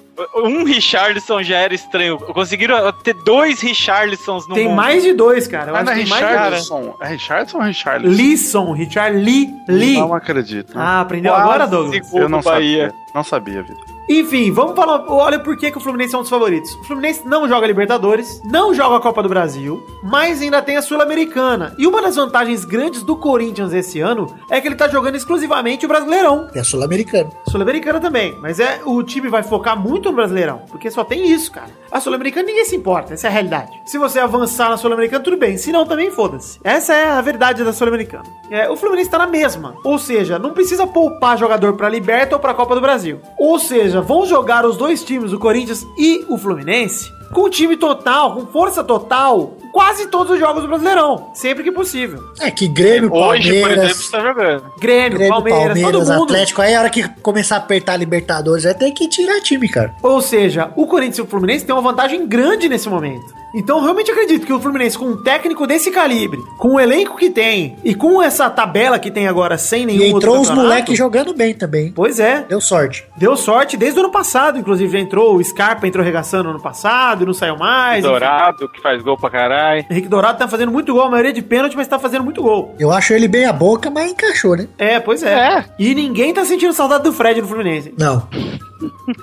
um Richarlison já era estranho. Conseguiram ter dois Richarlisons no tem mundo. mais de dois, cara. Eu Mas acho não é que tem mais de dois. Richardson? É Richardson ou Richarlison? Lisson, Richard Lee. Lee. Não acredito. Ah, aprendeu Quase agora, Douglas? eu não sabia. Não sabia, Vitor. Enfim, vamos falar. Olha por que, que o Fluminense é um dos favoritos. O Fluminense não joga Libertadores, não joga a Copa do Brasil, mas ainda tem a Sul-Americana. E uma das vantagens grandes do Corinthians esse ano é que ele tá jogando exclusivamente o Brasileirão. É sul-americano. Sul-Americana também, mas é o time vai focar muito no Brasileirão, porque só tem isso, cara. A Sul-Americana ninguém se importa, essa é a realidade. Se você avançar na Sul-Americana, tudo bem, se não também foda-se. Essa é a verdade da Sul-Americana. É, o Fluminense tá na mesma, ou seja, não precisa poupar jogador pra Liberta ou pra Copa do Brasil. Ou seja, vão jogar os dois times, o Corinthians e o Fluminense, com time total, com força total, quase todos os jogos do Brasileirão, sempre que possível. É que Grêmio, Hoje, por Palmeiras, exemplo, tá jogando. Grêmio, Grêmio, Palmeiras, Palmeiras, todo mundo. Atlético. Aí a hora que começar a apertar a Libertadores, vai ter que tirar time, cara. Ou seja, o Corinthians e o Fluminense têm uma vantagem grande nesse momento. Então, eu realmente acredito que o Fluminense, com um técnico desse calibre, com o elenco que tem e com essa tabela que tem agora sem nenhum E entrou os campeonato- moleques jogando bem também. Pois é. Deu sorte. Deu sorte desde o ano passado, inclusive já entrou o Scarpa, entrou arregaçando no ano passado e não saiu mais. Dourado, que faz gol pra caralho. Henrique Dourado tá fazendo muito gol, a maioria de pênalti, mas tá fazendo muito gol. Eu acho ele bem a boca, mas encaixou, né? É, pois é. E ninguém tá sentindo saudade do Fred no Fluminense. Não.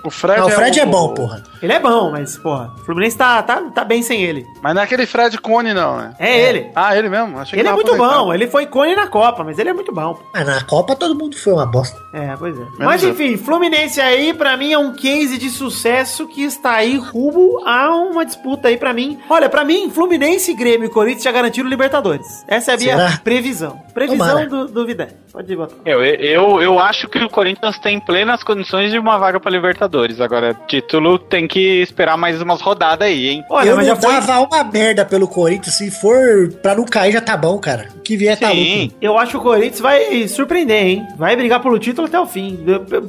O Fred, Não, o Fred o- é bom, porra. Ele é bom, mas, porra, o Fluminense tá, tá, tá bem sem ele. Mas não é aquele Fred Cone, não, né? É, ele. Ah, ele mesmo? Achei que Ele é muito bom, ele foi cone na Copa, mas ele é muito bom. Mas na Copa todo mundo foi uma bosta. É, pois é. Mas eu. enfim, Fluminense aí, pra mim, é um case de sucesso que está aí rumo a uma disputa aí pra mim. Olha, pra mim, Fluminense, Grêmio e Corinthians já garantiram Libertadores. Essa é a minha Será? previsão. Previsão Tomara. do, do Vidé. Pode botar. Eu, eu, eu acho que o Corinthians tem plenas condições de uma vaga pra Libertadores. Agora, título tem que esperar mais umas rodadas aí, hein? Olha, eu mas não já foi. dava uma merda pelo Corinthians. Se for pra não cair, já tá bom, cara. O que vier tá Sim. louco. Eu acho que o Corinthians vai surpreender, hein? Vai brigar pelo título até o fim.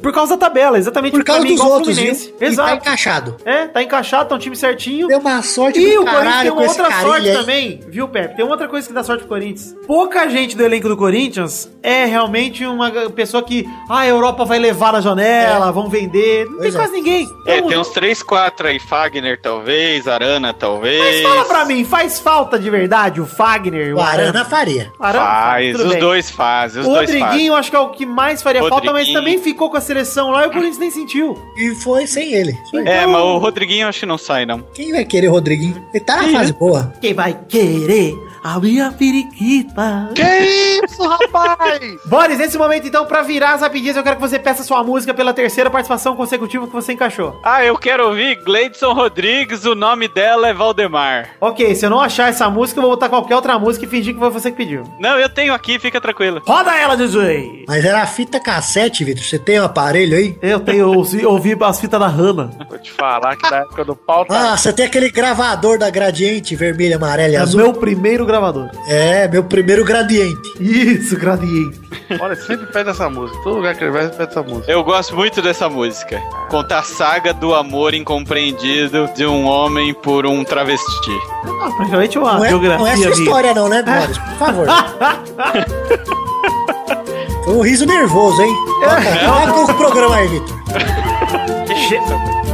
Por causa da tabela, exatamente Por causa pra mim, dos outros, viu? Fluminense. E tá Exato. encaixado. É, tá encaixado, tá um time certinho. Deu uma sorte E do o Corinthians tem uma outra sorte aí. também, viu, Pepe? Tem outra coisa que dá sorte pro Corinthians. Pouca gente do elenco do Corinthians é realmente uma pessoa que, ah, a Europa vai levar na janela, vão vender. Não Pois tem é. quase ninguém. É, Então, tem uns 3, 4 aí. Fagner, talvez. Arana, talvez. Mas fala pra mim, faz falta de verdade o Fagner? O Arana faria. O Arana Faz, os bem. dois fazem, os O dois. Rodriguinho, acho que é o que mais faria falta, mas também ficou com a seleção lá e o Corinthians nem sentiu. E foi sem ele. Aí. É, mas o Rodriguinho acho que não sai, não. Quem vai querer o Rodriguinho? Ele tá na fase boa. Quem vai querer a minha periquita? Que isso, rapaz? Boris, nesse momento, então, pra virar as rapidinhas, eu quero que você peça sua música pela terceira participação consecutiva que você encaixou. Ah, eu quero ouvir Gleidson Rodrigues, o nome dela é Valdemar. Ok, se eu não achar essa música, eu vou botar qualquer outra música e fingir que foi você que pediu. Não, eu tenho aqui, fica tranquilo. Roda ela, DJ! Mas era fita cassete, Vitor. Você tem um aparelho aí? Eu tenho, ouvi, ouvi as fitas da Hanna. Vou te falar que na época do pau tá. Ah, você tem aquele gravador da Gradiente vermelho, amarelo e É azul? meu primeiro gravador. É, meu primeiro gradiente. Isso, gradiente. Olha, sempre pede essa música. Todo lugar que ele vai, ele pede essa música. Eu gosto muito dessa música. Conta a saga do amor incompreendido de um homem por um travesti. Ah, praticamente uma Não é, biografia não é sua minha. história não, né, Boris? Por favor. Foi um riso nervoso, hein? Toca toca o programa aí, Vitor.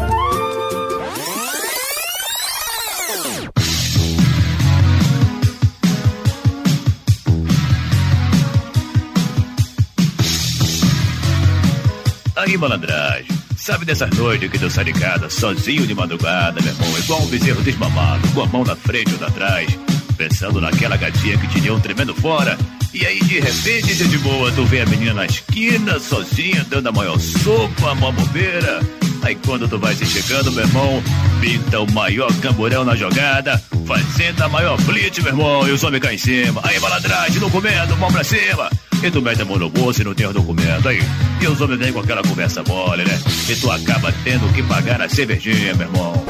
Aí, malandragem. Sabe dessas noites que tu sai de casa sozinho de madrugada, meu irmão? Igual um bezerro desmamado, com a mão na frente ou atrás, pensando naquela gatinha que te deu um tremendo fora. E aí, de repente, de boa, tu vê a menina na esquina, sozinha, dando a maior sopa, a maior bobeira. Aí quando tu vai se chegando, meu irmão, pinta o maior camburão na jogada, fazendo a maior blitz, meu irmão, e os homens cá em cima. Aí, malandragem, documento, mão pra cima. E tu mete a mão no bolso e não tem os documentos aí. E os homens vêm com aquela conversa mole, né? E tu acaba tendo que pagar a cervejinha, meu irmão.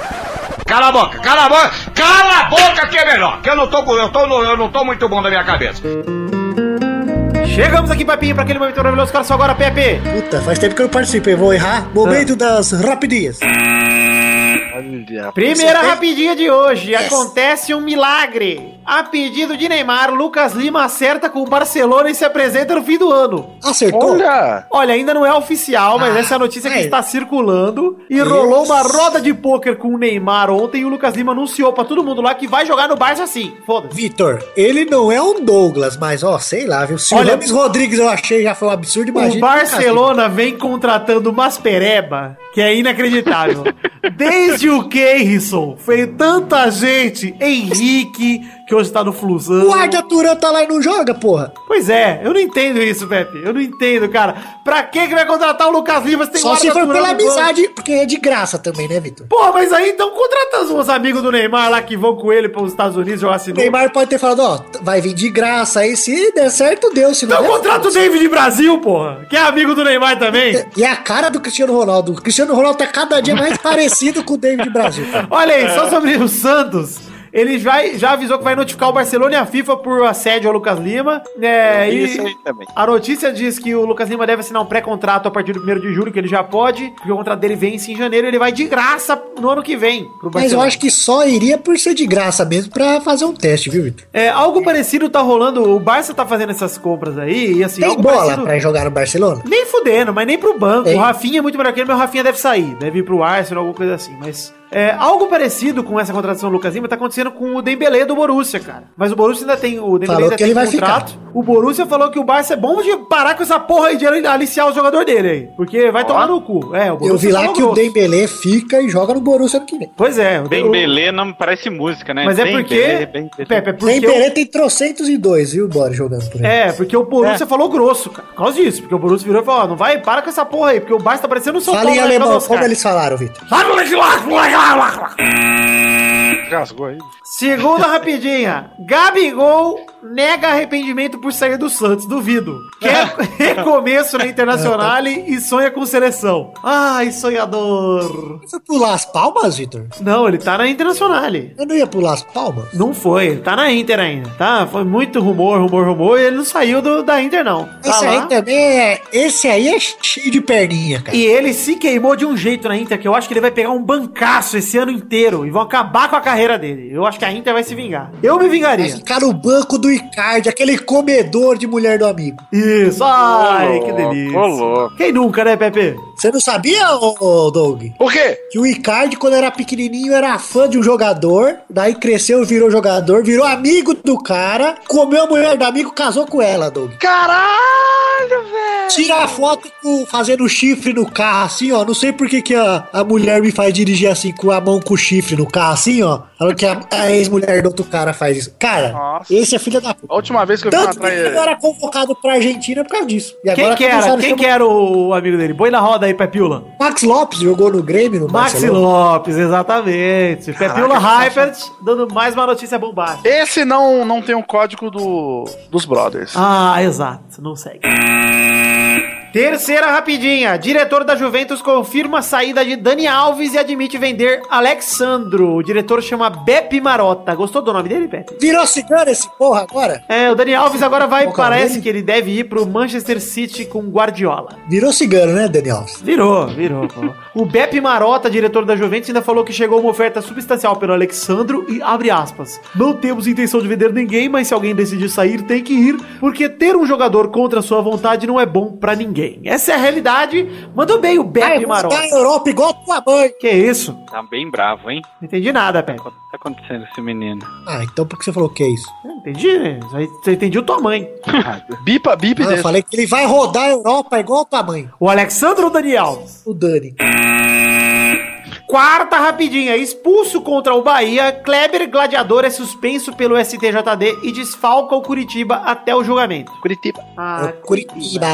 Cala a boca, cala a boca, cala a boca que é melhor, que eu não tô, eu tô, eu não tô muito bom da minha cabeça. Chegamos aqui, Pepinho, pra aquele momento maravilhoso. Cara, só agora, Pepe. Puta, faz tempo que eu não participei. Vou errar. Momento das rapidinhas. Olha. Primeira tem- rapidinha de hoje. Yes. Acontece um milagre. A pedido de Neymar, Lucas Lima acerta com o Barcelona e se apresenta no fim do ano. Acertou? Olha. Olha, ainda não é oficial, mas Ah, essa é a notícia que mas- está circulando. E Isso. rolou uma roda de pôquer com o Neymar ontem e o Lucas Lima anunciou pra todo mundo lá que vai jogar no Barça sim. Foda-se. Vitor, ele não é um Douglas, mas ó, sei lá, viu? Se Olha- o Rames Rodrigues eu achei já foi um absurdo, O imagina. Barcelona vem contratando umas pereba que é inacreditável. Desde o Keirson, veio tanta gente. Henrique, que hoje tá no Flusão. O Arda Turan tá lá e não joga, porra. Pois é, eu não entendo isso, Pepe. Eu não entendo, cara. Pra que que vai contratar o Lucas Lima se tem Só o se for pela amizade, porque é de graça também, né, Vitor? Porra, mas aí então contrata uns amigos do Neymar lá que vão com ele para os Estados Unidos jogar O sinuca. Neymar pode ter falado, ó, vai vir de graça aí, se der certo, deu, se não Então der, contrata o David Brasil, porra, que é amigo do Neymar também. E a cara do Cristiano Ronaldo. O Cristiano Ronaldo tá cada dia mais parecido com o David Brasil. Olha aí, só sobre o Santos. Ele já, já avisou que vai notificar o Barcelona e a FIFA por assédio ao Lucas Lima. É, e Isso aí também. a notícia diz que o Lucas Lima deve assinar um pré-contrato a partir do 1 de julho, que ele já pode, porque o contrato dele vence em janeiro e ele vai de graça no ano que vem pro Mas eu acho que só iria por ser de graça mesmo pra fazer um teste, viu, Vitor? É, algo parecido tá rolando, o Barça tá fazendo essas compras aí, e assim, Tem bola parecido... pra jogar no Barcelona? Nem fudendo, mas nem pro banco. Tem. O Rafinha é muito melhor que ele, mas o Rafinha deve sair. Deve ir pro Arsenal, alguma coisa assim. Mas é, algo parecido com essa contratação do Lucas Lima tá acontecendo com o Dembélé do Borussia, cara. Mas o Borussia ainda tem o Dembélé Falou ainda que ele vai O Borussia falou que o Barça é bom de parar com essa porra aí de aliciar o jogador dele aí. Porque vai tomar no cu. É, o Eu vi lá falou que o grosso. Dembélé fica e joga no Borussia ano que vem. Pois é. o- Bem belê não parece música, né? Mas é porque... bem belê. Pepe, é porque... Dembélé tem trocentos e dois, viu, Bora, jogando por aí. É, porque o Borussia falou grosso, cara. Por causa disso. Porque o Borussia virou e falou, ó, não vai, para com essa porra aí. Porque o Barça tá parecendo o São Fala em na época alemão, do Oscar. como eles falaram, Vitor. Aí. Segunda rapidinha. Gabigol nega arrependimento por sair do Santos, duvido. Quer recomeço na Internacional e sonha com seleção. Ai, sonhador. Foi pular as palmas, Vitor? Não, ele tá na Internacional. Eu não ia pular as palmas? Não foi, ele tá na Inter ainda, tá? Foi muito rumor, rumor, rumor, e ele não saiu do- da Inter, não. Tá Esse lá. aí também é. Esse aí é cheio de perninha, cara. E ele se queimou de um jeito na Inter que eu acho que ele vai pegar um bancaço esse ano inteiro e vão acabar com a carreira dele. Eu acho que a Inter vai se vingar. Eu me Vai vingaria. ficar no banco do Icardi, aquele comedor de mulher do amigo. Isso, ai, Ô, que delícia. louco. Quem nunca, né, Pepe? Você não sabia, ô, Doug? Por quê? Que o Icardi, quando era pequenininho, era fã de um jogador, daí cresceu, virou jogador, virou amigo do cara, comeu a mulher do amigo, casou com ela, Doug. Caralho, velho! Tira a foto com- fazendo chifre no carro, assim, ó. Não sei por que, que a, a mulher me faz dirigir assim, com a mão com o chifre no carro, assim, ó. Falando que a, a ex-mulher do outro cara faz isso. Cara, Nossa. esse é filho da puta. A última vez que eu vi uma Tanto que ele era convocado pra Argentina por causa disso. E Quem agora que era? começaram a Quem chamar- que era o amigo dele? Põe na roda aí, Pepiula. Max Lopes jogou no Grêmio, no Maxi Barcelona. Lopes, exatamente. Pepiula Hypert, dando mais uma notícia bombástica. Esse não, não tem o código do, dos brothers. Ah, exato. Não segue. Terceira rapidinha. Diretor da Juventus confirma a saída de Dani Alves e admite vender Alexandro. O diretor chama Beppe Marotta. Gostou do nome dele, Pepe? Virou cigano esse porra agora? É, o Dani Alves agora vai, é parece dele? que ele deve ir pro Manchester City com Guardiola. Virou cigano, né, Daniel? Virou, virou. pô. o Beppe Marotta, diretor da Juventus, ainda falou que chegou uma oferta substancial pelo Alexandro e abre aspas. Não temos intenção de vender ninguém, mas se alguém decidir sair, tem que ir, porque ter um jogador contra sua vontade não é bom pra ninguém. Essa é a realidade. Mandou bem o vou Marotta. ficar na Europa igual tua mãe. Que isso? Tá bem bravo, hein? Não entendi nada, Pepe. O que tá acontecendo com esse menino? Ah, então por que você falou que é isso? Não entendi, né? Você entendiu tua mãe. Bipa, bip Ah, eu falei que ele vai rodar a Europa igual tua mãe. O Alexandro ou o Dani Alves? O Dani. Quarta rapidinha, expulso contra o Bahia, Kleber Gladiador é suspenso pelo STJD e desfalca o Curitiba até o julgamento. Curitiba. Ah, o Curitiba.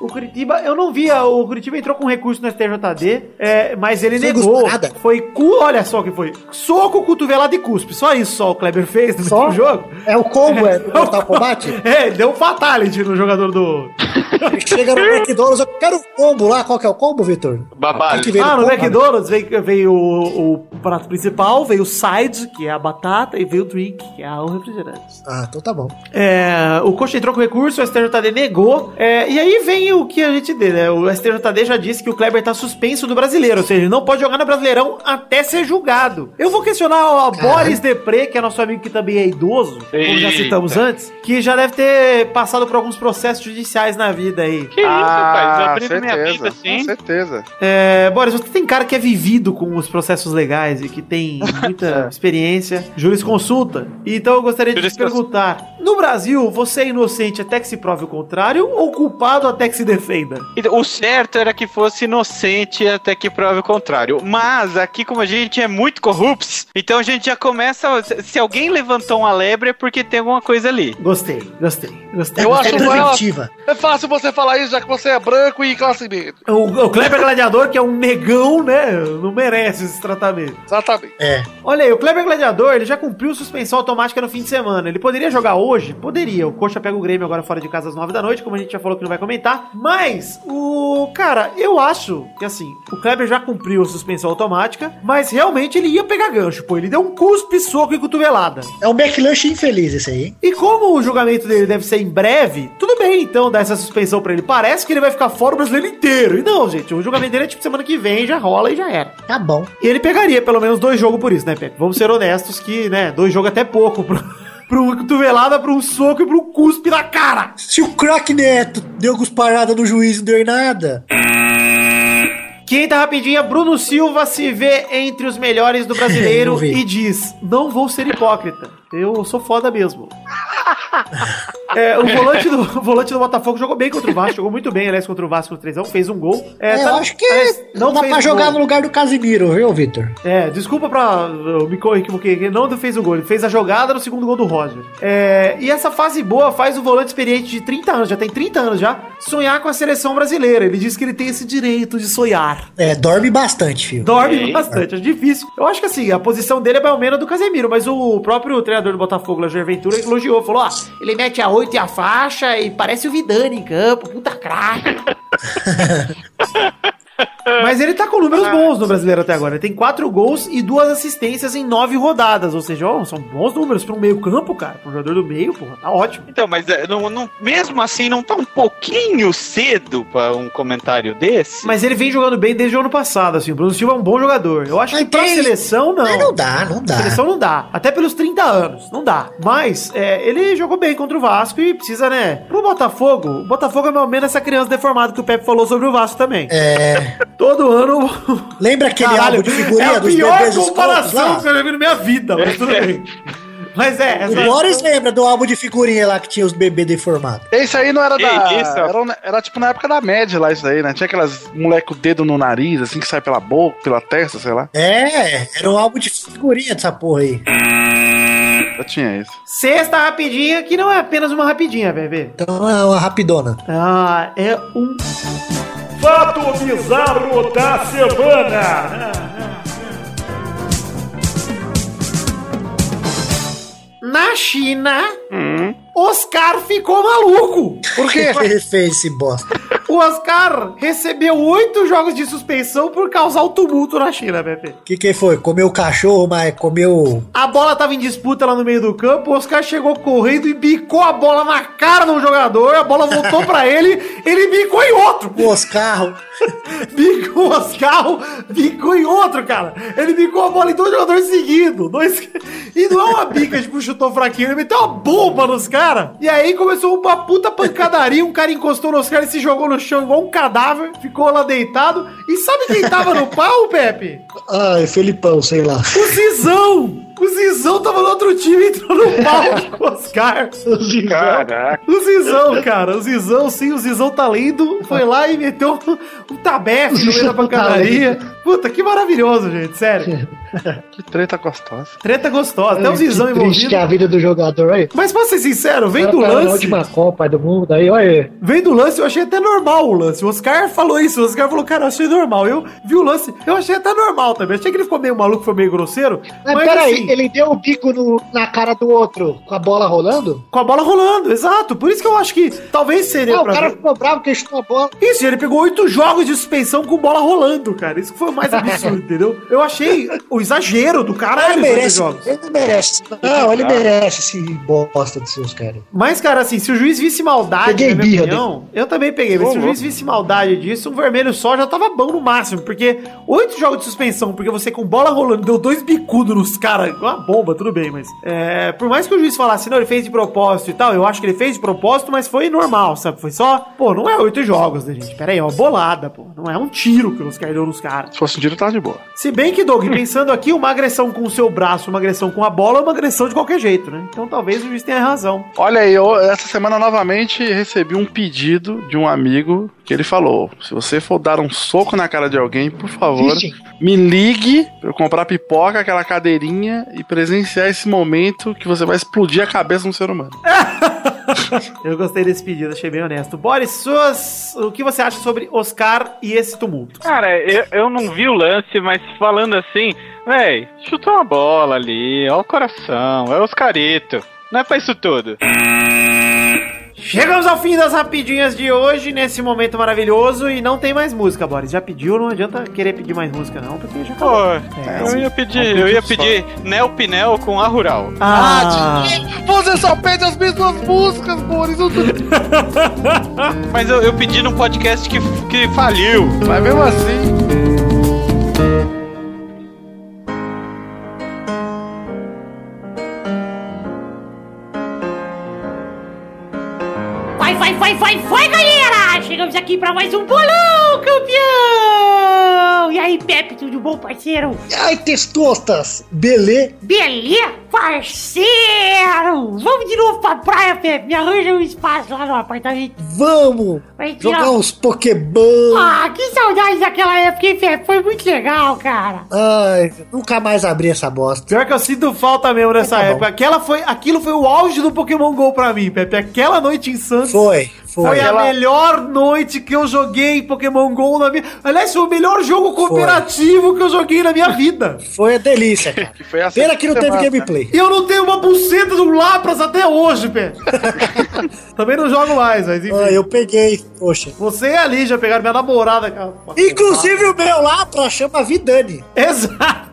O Curitiba, eu não via, o Curitiba entrou com recurso no STJD, é, mas ele Foi negou. gostada? Foi cu, olha só o que foi. Soco, cotovelada e cuspe. Só isso só o Kleber fez no Só? jogo. É o combo, é do Mortal Kombat? É, deu fatality no jogador do. Ele Chega no McDonald's, eu quero o combo lá. Qual que é o combo, Vitor? Babalho. Ah, no combo. McDonald's veio, veio o, o prato principal, veio o side, que é a batata, e veio o drink, que é o refrigerante. Ah, então tá bom. É, o coxa entrou com recurso, o STJD negou. É, e aí vem o que a gente dê, né? O STJD já disse que o Kleber tá suspenso do brasileiro, ou seja, ele não pode jogar no Brasileirão até ser julgado. Eu vou questionar o Boris Depré, que é nosso amigo que também é idoso, como já Eita. citamos antes, que já deve ter passado por alguns processos judiciais na vida aí. Que isso, rapaz? Abrindo minha certeza, vida assim. com certeza. É, Boris, você tem cara que é vivido com os processos legais e que tem muita experiência, jurisconsulta. Então eu gostaria de te perguntar: no Brasil, você é inocente até que se prove o contrário ou culpado até que se defenda? O certo era que fosse inocente até que prove o contrário. Mas aqui, como a gente é muito corruptos, então a gente já começa. se- alguém levantou uma lebre é porque tem alguma coisa ali. Gostei, gostei, gostei. Eu acho É que preventiva. é fácil você falar isso, já que você é branco e classe B. O, o Kleber Gladiador, que é um negão, né? Não merece esse tratamento. Exatamente. É. Olha aí, o Kleber Gladiador, ele já cumpriu suspensão automática no fim de semana. Ele poderia jogar hoje? Poderia. O Coxa pega o Grêmio agora fora de casa às nove da noite, como a gente já falou que não vai comentar. Mas, o. Cara, eu acho que assim, o Kleber já cumpriu a suspensão automática, mas realmente ele ia pegar gancho, pô. Ele deu um cuspe, soco e cotovelada. É um McLanche infeliz esse aí? E como o julgamento dele deve ser em breve, tudo bem então dar essa suspensão pra ele. Parece que ele vai ficar fora o brasileiro inteiro. E não, gente, o julgamento dele é tipo semana que vem, já rola e já era. Tá bom. E ele pegaria pelo menos dois jogos por isso, né, Pepe? Vamos ser honestos que, né, dois jogos até pouco pro, pro uma cotovelada, pro um soco e pro um cuspe na cara. Se o craque Neto deu cusparada no juiz e não deu em nada. Quinta rapidinha, Bruno Silva se vê entre os melhores do brasileiro e diz: Não vou ser hipócrita. Eu sou foda mesmo. É, o, volante do, o volante do Botafogo jogou bem contra o Vasco, jogou muito bem, aliás, contra o Vasco no 3x1, fez um gol. É, É, tá- eu acho que não dá pra jogar gol. no lugar do Casimiro, viu, Vitor? É, desculpa pra eu me corrigir, porque ele não fez o gol, ele fez a jogada no segundo gol do Roger. É, e essa fase boa faz o volante experiente de 30 anos, já tem 30 anos já, sonhar com a seleção brasileira. Ele diz que ele tem esse direito de sonhar. É, dorme bastante, filho. Dorme bastante, é difícil. Eu acho que assim, a posição dele é mais ou menos do Casemiro, mas o próprio treinador do Botafogo, Jair Ventura, elogiou, falou: ó, ele mete a 8 e a faixa e parece o Vidani em campo, puta craque. Mas ele tá com números bons no brasileiro até agora. Ele tem quatro gols e duas assistências em nove rodadas. Ou seja, ó, são bons números para um meio-campo, cara. Para um jogador do meio, porra, tá ótimo. Então, mas é, não, não- mesmo assim, não tá um pouquinho cedo pra um comentário desse? Mas ele vem jogando bem desde o ano passado, assim. O Bruno Silva é um bom jogador. Eu acho Mas que pra tem- seleção, não. Mas não dá, não dá. Seleção não dá. Até pelos 30 anos. Não dá. Mas é, ele jogou bem contra o Vasco e precisa, né? Pro Botafogo, o Botafogo é mais ou menos essa criança deformada que o Pepe falou sobre o Vasco também. É. Todo ano. Lembra aquele álbum de figurinha é a dos pior bebês escrotos comparação que eu já vi na minha vida, mas tudo bem. Mas é, O essa... Boris lembra do álbum de figurinha lá que tinha os bebês deformados. Esse aí não era Que da. isso? Era, um- era tipo na época da média lá, isso daí, né? Tinha aquelas moleque com o dedo no nariz, assim, que sai pela boca, pela testa, sei lá. É, era um álbum de figurinha dessa porra aí. Eu tinha isso. Sexta rapidinha, que não é apenas uma rapidinha, bebê. Então é uma rapidona. Ah, é um Fato bizarro da semana. Na China, Oscar ficou maluco. Por quê? Ele fez esse bosta. O Oscar recebeu oito jogos de suspensão por causar o tumulto na China, Pepe. O que que foi? Comeu cachorro, mas comeu... A bola tava em disputa lá no meio do campo, o Oscar chegou correndo e bicou a bola na cara do jogador, a bola voltou pra ele, ele bicou em outro. O Oscar. Bicou o Oscar, bicou em outro, cara. Ele bicou a bola em dois jogadores seguidos. Dois... E não é uma bica, tipo, chutou fraquinho. Ele meteu uma bomba nos caras. E aí começou uma puta pancadaria. Um cara encostou nos caras e se jogou no chão igual um cadáver. Ficou lá deitado. E sabe quem tava no pau, Pepe? Ai, Felipão, sei lá. O Zizão! O Zizão tava no outro time e entrou no pau com o Oscar. Caraca. O Zizão, cara, o Zizão, sim, o Zizão tá lindo, foi lá e meteu um, um tabefe no meio da pancadaria. Puta, que maravilhoso, gente, sério. Que treta gostosa. Treta gostosa, até o Zizão que triste que é envolvido. a vida do jogador aí. Mas pra ser sincero, vem do tá Na lance, última Copa do Mundo, aí, olha aí. vem do lance, eu achei até normal o lance. O Oscar falou isso, o Oscar falou, cara, eu achei normal. Eu vi o lance, eu achei até normal também. Achei que ele ficou meio maluco, foi meio grosseiro. Mas, Mas, peraí, assim, ele deu o bico no- na cara do outro com a bola rolando? Com a bola rolando, exato. Por isso que eu acho que talvez seria Ah, o pra cara ver. ficou bravo porque chutou a bola. Isso, ele pegou oito jogos de suspensão com bola rolando, cara. Isso que foi o mais absurdo, entendeu? Eu achei o exagero do caralho Ele merece, jogos. ele merece. Não, ele merece esse bosta de seus caras. Mas, cara, assim, se o juiz visse maldade, Peguei na minha birra opinião, eu também peguei, mas se o juiz visse maldade disso, um vermelho só já tava bom no máximo, porque oito jogos de suspensão, porque você com bola rolando deu dois bicudos nos caras, uma bomba, tudo bem, mas é, por mais que o juiz falasse, não, ele fez de propósito e tal, eu acho que ele fez de propósito, mas foi normal, sabe? Foi só, pô, não é oito jogos, né, gente? Pera aí, é uma bolada, pô, não é um tiro que os caras deu nos caras. Se fosse um tiro, tava de boa. Se bem que, Doug, pensando aqui, uma agressão com o seu braço, uma agressão com a bola é uma agressão de qualquer jeito, né? Então talvez o juiz tenha razão. Olha aí, eu, essa semana novamente recebi um pedido de um amigo que ele falou: se você for dar um soco na cara de alguém, por favor, Vixe. me ligue pra eu comprar pipoca, aquela cadeirinha e presenciar esse momento que você vai explodir a cabeça de um ser humano. Eu gostei desse pedido, achei bem honesto. Boris, suas, o que você acha sobre Oscar e esse tumulto? Cara, eu, eu não vi o lance, mas falando assim, véi, chutou uma bola ali, ó o coração, é Oscarito. Não é pra isso tudo. Chegamos ao fim das rapidinhas de hoje, nesse momento maravilhoso, e não tem mais música, Boris. Já pediu, não adianta querer pedir mais música, não, porque já Pô, acabou. eu ia pedir, eu ia pedir Nel Pinel com a Rural. Ah, Você só pede as mesmas músicas, Boris. Mas eu, eu pedi num podcast que, que faliu. Mas mesmo assim. Vai, vai, vai, galera! Chegamos aqui pra mais um bolão, campeão! E aí, Pepe, tudo bom, parceiro? Ai, testostas! Belê? Beleza, parceiro! Vamos de novo pra praia, Pepe. Me arranja um espaço lá no apartamento. Vamos Vai tirar- jogar uns Pokémon. Ah, que saudade daquela época, hein, Pepe? Foi muito legal, cara. Ai, nunca mais abri essa bosta. pior que eu sinto falta mesmo nessa Tá bom. época. Aquela foi, aquilo foi o auge do Pokémon GO pra mim, Pepe. Aquela noite em Santos. Foi, foi. Foi Aquela- a melhor noite que eu joguei Pokémon GO na minha. Aliás, foi o melhor jogo cooperativo que eu joguei na minha vida. Foi a delícia, cara. Que foi Pena que não teve semana. gameplay. E eu não tenho uma pulseta do Lapras até hoje, Pé. Também não jogo mais, mas enfim. Ah, eu peguei, poxa. Você e a Lígia pegaram minha namorada, cara. Inclusive o meu lá pra chama Vidani. Exato.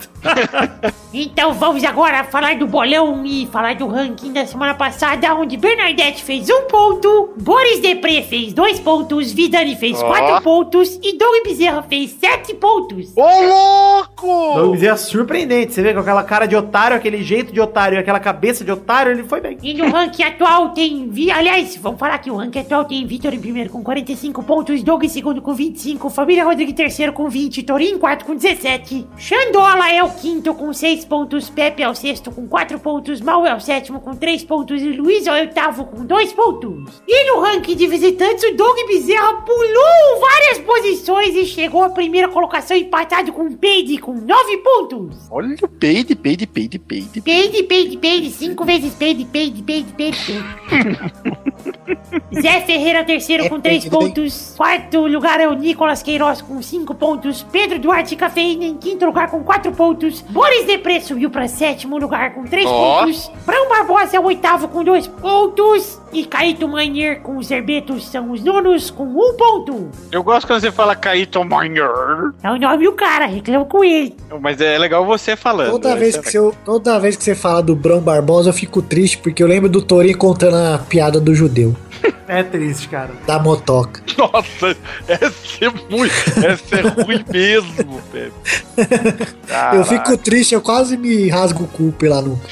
Então vamos agora falar do bolão e falar do ranking da semana passada, onde Bernadette fez um ponto, Boris Depré fez dois pontos, Vidani fez Ó. quatro pontos e Doug Bezerra fez sete pontos. Ô, louco! Doug Bezerra é surpreendente. Você vê com aquela cara de otário, aquele jeito de otário e aquela cabeça de otário, ele foi bem. E no ranking atual tem. Vi... Aliás, vamos falar que o ranking atual tem Vitor em primeiro com 45 pontos, Doug em segundo com 25, Família Rodrigo em terceiro com 20, Torinho em quarto com 17, Xandola é o quinto com 6 pontos, Pepe é o sexto com 4 pontos, Mal é o sétimo com 3 pontos e Luiz é o oitavo com 2 pontos. E no ranking de visitantes, o Doug Bezerra pulou várias posições e chegou à primeira colocação empatado com o Peide com 9 pontos. Olha o peide, peide, peide, peide. Peide, peide, peide, cinco vezes peide, peide, peide, peide, peide. Zé Ferreira, terceiro, É, com três bem. pontos. Quarto lugar é o Nicolas Queiroz, com cinco pontos. Pedro Duarte Cafeína, em quinto lugar, com quatro pontos. Boris Depré subiu para sétimo lugar, com três Ó. pontos. Brão Barbosa é o oitavo, com dois pontos. E Caíto Manier, com os herbetos, são os nonos, com um ponto. Eu gosto quando você fala Caíto Minor. É o nome do cara, reclamo com ele. Mas é legal você falando. Toda vez, Essa- que você, toda vez que você fala do Brão Barbosa, eu fico triste, porque eu lembro do Torinho contando a piada do judeu, É triste, cara. da motoca. Nossa, essa é muito. Essa é ruim mesmo, Pepe. Eu fico triste, eu quase me rasgo o cu pela nuca.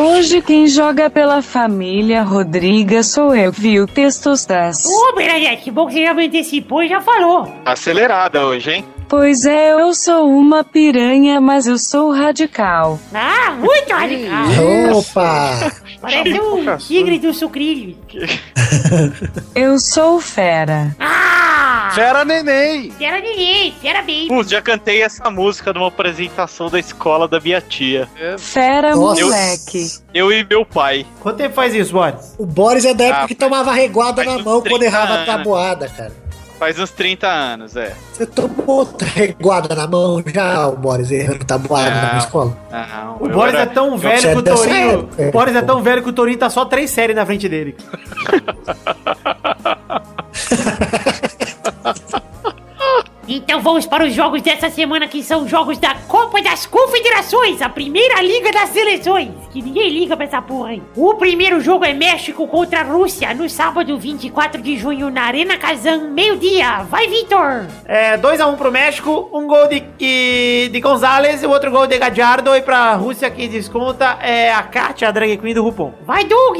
Hoje quem joga pela família Rodriga sou eu, viu, Testostas? Ô, Bernadette, que bom que você já me antecipou e já falou. Acelerada hoje, hein? Pois é, eu sou uma piranha, mas eu sou radical. Ah, muito radical. Opa! Parece um tigre do sucrilho. Eu sou fera. Ah! Fera neném! Fera ninguém, fera bem. Putz, já cantei essa música numa apresentação da escola da minha tia. Fera Nossa. moleque. Eu e meu pai. Quanto tempo faz isso, Boris? O Boris é da época Ah, que tomava reguada na mão quando 30 errava a tabuada, cara. Faz uns 30 anos, é. Você tomou reguada na mão já, o Boris, errando tabuada na escola. Não, O Boris era- é tão velho é que o dessa Torinho. O Boris é tão velho que o Torinho tá só três séries na frente dele. Vamos para os jogos dessa semana que são jogos da Copa das Confederações, a primeira liga das seleções, que ninguém liga pra essa porra aí. O primeiro jogo é México contra a Rússia, no sábado 24 de junho, na Arena Kazan, meio-dia. Vai, Vitor! É 2x1 pro México, um gol de, e- de Gonzalez e o outro gol de Gadiardo. E pra Rússia que desconta é a Katia, a drag queen do Rupon. Vai, Doug!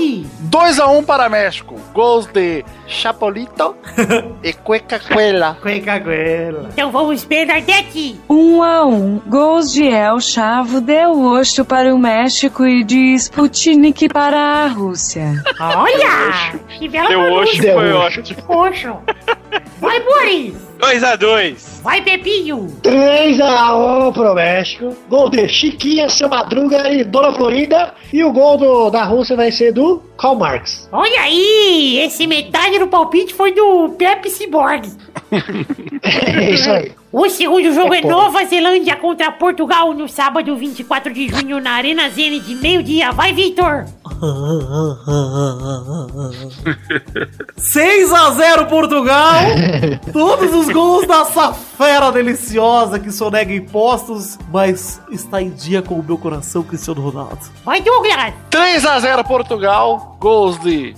2x1 para México. Gols de Chapolito e Cueca Cuela. Cueca Cuela. Então vamos, Bernadette! Um a um, gols de El Chavo Del Ocho para o México e de Sputnik para a Rússia. Olha! Que bela Deu oxo, foi ótimo. Oxo! Vai, Boris! 2x2. Vai, Pepinho! 3x1 pro México. Gol de Chiquinha, Seu Madruga e Dona Florinda. E o gol do- da Rússia vai ser do Karl Marx. Olha aí! Esse metade do palpite foi do Pepe Cyborg. É isso aí. O segundo jogo é, É. Nova Zelândia contra Portugal no sábado 24 de junho na Arena Zene de meio-dia. Vai, Vitor! 6x0 Portugal! Todos os gols dessa fera deliciosa que sonega impostos, mas está em dia com o meu coração, Cristiano Ronaldo. Vai, Douglas! 3x0 Portugal. Gols de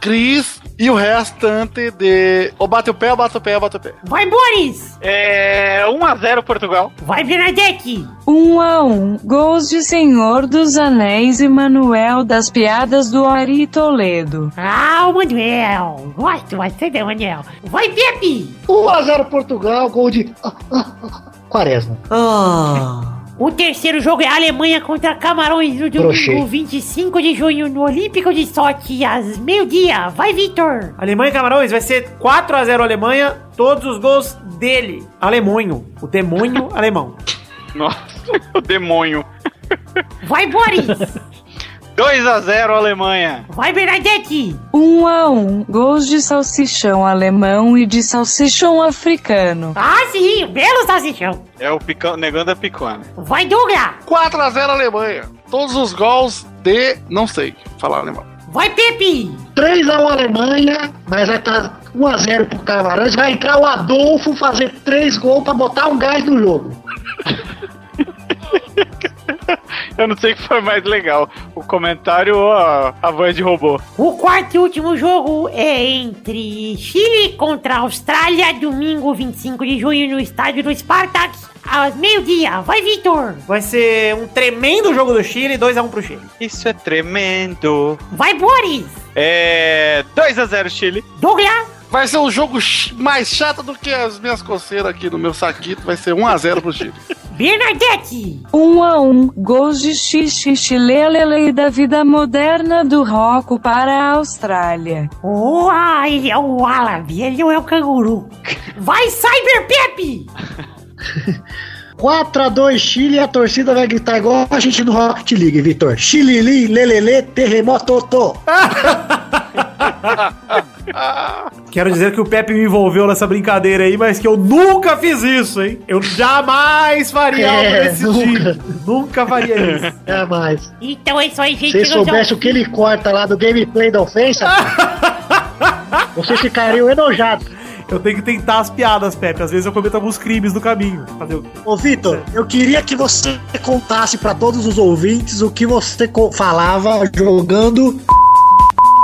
Cris e o restante de. Ou bate o pé, ou bate o pé, ou bate o pé. Vai, Boris! É 1x0 Portugal. Vai, Bernadette! Um a um, gols de Senhor dos Anéis e Manuel das Piadas do Ari Toledo. Ah, o Manuel! Gosto bastante do Manuel. Vai, Pepe! 1x0 Portugal, gol de ah, ah, ah, Quaresma. Ah. O terceiro jogo é Alemanha contra Camarões no domingo Brochei. 25 de junho no Olímpico de Sochi, às meio-dia. Vai, Vitor! Alemanha e Camarões vai ser 4x0 Alemanha, todos os gols dele. Alemonho. O demônio alemão. Nossa, o demônio. Vai, Boris! 2x0 Alemanha. Vai, Bernadette! Um a um, gols de salsichão alemão e de salsichão africano. Ah, sim! Belo salsichão! É o picão, negando a picona. Vai, Douglas! 4x0 Alemanha. Todos os gols de. Não sei falar alemão. Vai, Pepe! 3x1 Alemanha, mas vai estar 1x0 pro Camarões. Vai entrar o Adolfo fazer 3 gols pra botar um gás no jogo. Eu não sei o que foi mais legal. O comentário ou a, a voz de robô. O quarto e último jogo é entre Chile contra a Austrália, domingo 25 de junho no estádio do Spartak, às meio-dia. Vai, Vitor! Vai ser um tremendo jogo do Chile, 2x1 pro Chile. Isso é tremendo. Vai, Boris! É 2x0 Chile. Douglas! Vai ser um jogo mais chato do que as minhas coceiras aqui no meu saquito. Vai ser 1x0 pro Chile. Bernadette! Um a um, gols de xixi e da vida moderna do Rocco para a Austrália. Uau, ele é o Wallaby, ele não é o canguru. Vai, Cyber Pepe! 4x2 Chile e a torcida vai gritar igual a gente no Rocket League, Vitor. Chilili, lelele, terremoto, tô. Quero dizer que o Pepe me envolveu nessa brincadeira aí, mas que eu nunca fiz isso, hein? Eu jamais faria algo É, desse nunca. tipo. Nunca faria isso. É mais. Então é isso aí, gente. Se ao soubessem o que ele corta lá do gameplay da ofensa, vocês ficariam enojados. Eu tenho que tentar as piadas, Pepe. Às vezes eu cometo alguns crimes no caminho. Fazer o? Ô, Vitor, eu queria que você contasse pra todos os ouvintes o que você falava jogando.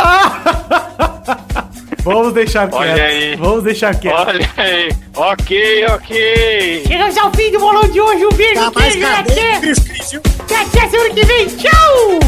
Vamos deixar quieto. Olha aí. Vamos deixar quieto. Olha aí. Ok, ok. Chegamos ao fim do bolão de hoje. Um beijo, Tá mais queijo, até, Cris Cris, viu? até semana que vem. Tchau!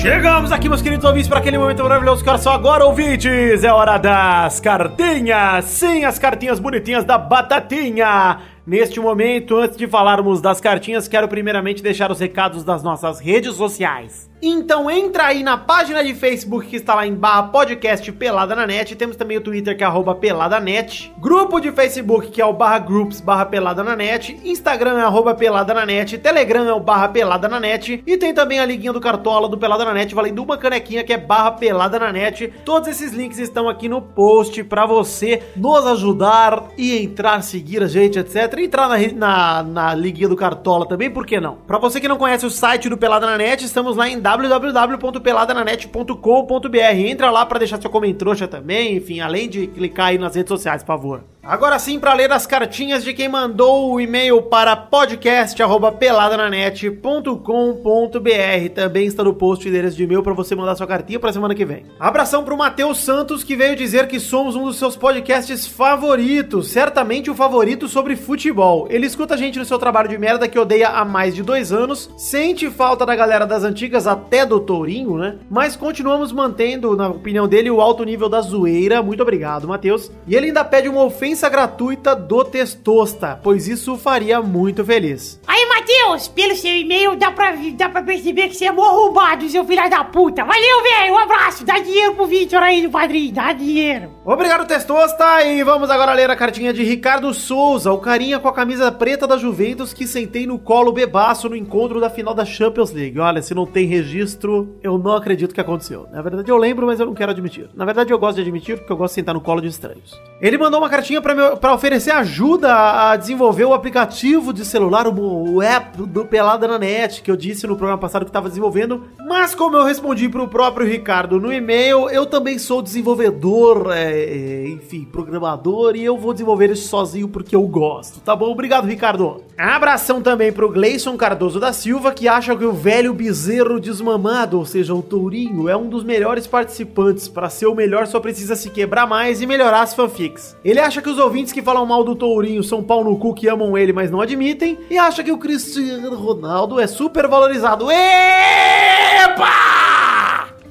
Chegamos aqui, meus queridos ouvintes, para aquele momento maravilhoso que horas são agora, ouvintes. É hora das cartinhas. Sim, as cartinhas bonitinhas da Batatinha. Neste momento, antes de falarmos das cartinhas, quero primeiramente deixar os recados das nossas redes sociais. Então entra aí na página de Facebook que está lá em barra podcast Pelada na Net. Temos também o Twitter que é arroba Pelada Net. Grupo de Facebook que é o barra groups barra Pelada na Net. Instagram é arroba Pelada na Net. Telegram é o barra Pelada na Net. E tem também a liguinha do Cartola do Pelada na Net, valendo uma canequinha que é barra Pelada na Net. Todos esses links estão aqui no post para você nos ajudar e entrar, seguir a gente, etc. Entrar na, na, na liguinha do Cartola também, por que não? Para você que não conhece o site do Pelada na Net, estamos lá em www.peladananet.com.br. Entra lá para deixar seu comentário também, enfim, além de clicar aí nas redes sociais, por favor. Agora sim, para ler as cartinhas de quem mandou o e-mail para podcast@peladananet.com.br. Também está no post o endereço de e-mail para você mandar sua cartinha para semana que vem. Abração pro Matheus Santos que veio dizer que somos um dos seus podcasts favoritos, certamente o favorito sobre futebol. Ele escuta a gente no seu trabalho de merda que odeia há mais de dois anos, sente falta da galera das antigas até do Tourinho, né? Mas continuamos mantendo, na opinião dele, o alto nível da zoeira. Muito obrigado, Matheus. E ele ainda pede uma ofensa gratuita do Testosta, pois isso o faria muito feliz. Aí, Matheus, pelo seu e-mail dá pra, dá pra perceber que você é mó arrombado, seu filho da puta. Valeu, velho, um abraço, dá dinheiro pro Victor aí do padrinho, dá dinheiro. Obrigado, Testosta! E vamos agora ler a cartinha de Ricardo Souza, o carinha com a camisa preta da Juventus que sentei no colo bebaço no encontro da final da Champions League. Olha, se não tem registro, eu não acredito que aconteceu. Na verdade, eu lembro, mas eu não quero admitir. Na verdade, eu gosto de admitir porque eu gosto de sentar no colo de estranhos. Ele mandou uma cartinha pra oferecer ajuda a desenvolver o aplicativo de celular, o, o app do, Pelada na Net, que eu disse no programa passado que estava desenvolvendo. Mas como eu respondi pro próprio Ricardo no e-mail, eu também sou desenvolvedor, é, é, enfim, programador, e eu vou desenvolver isso sozinho porque eu gosto, tá bom? Obrigado, Ricardo. Abração também pro Gleison Cardoso da Silva, que acha que o velho bezerro desmamado, ou seja, o tourinho, é um dos melhores participantes. Para ser o melhor, só precisa se quebrar mais e melhorar as fanfics. Ele acha que os ouvintes que falam mal do tourinho são pau no cu que amam ele, mas não admitem, e acha que o Cristiano Ronaldo é super valorizado. Epa!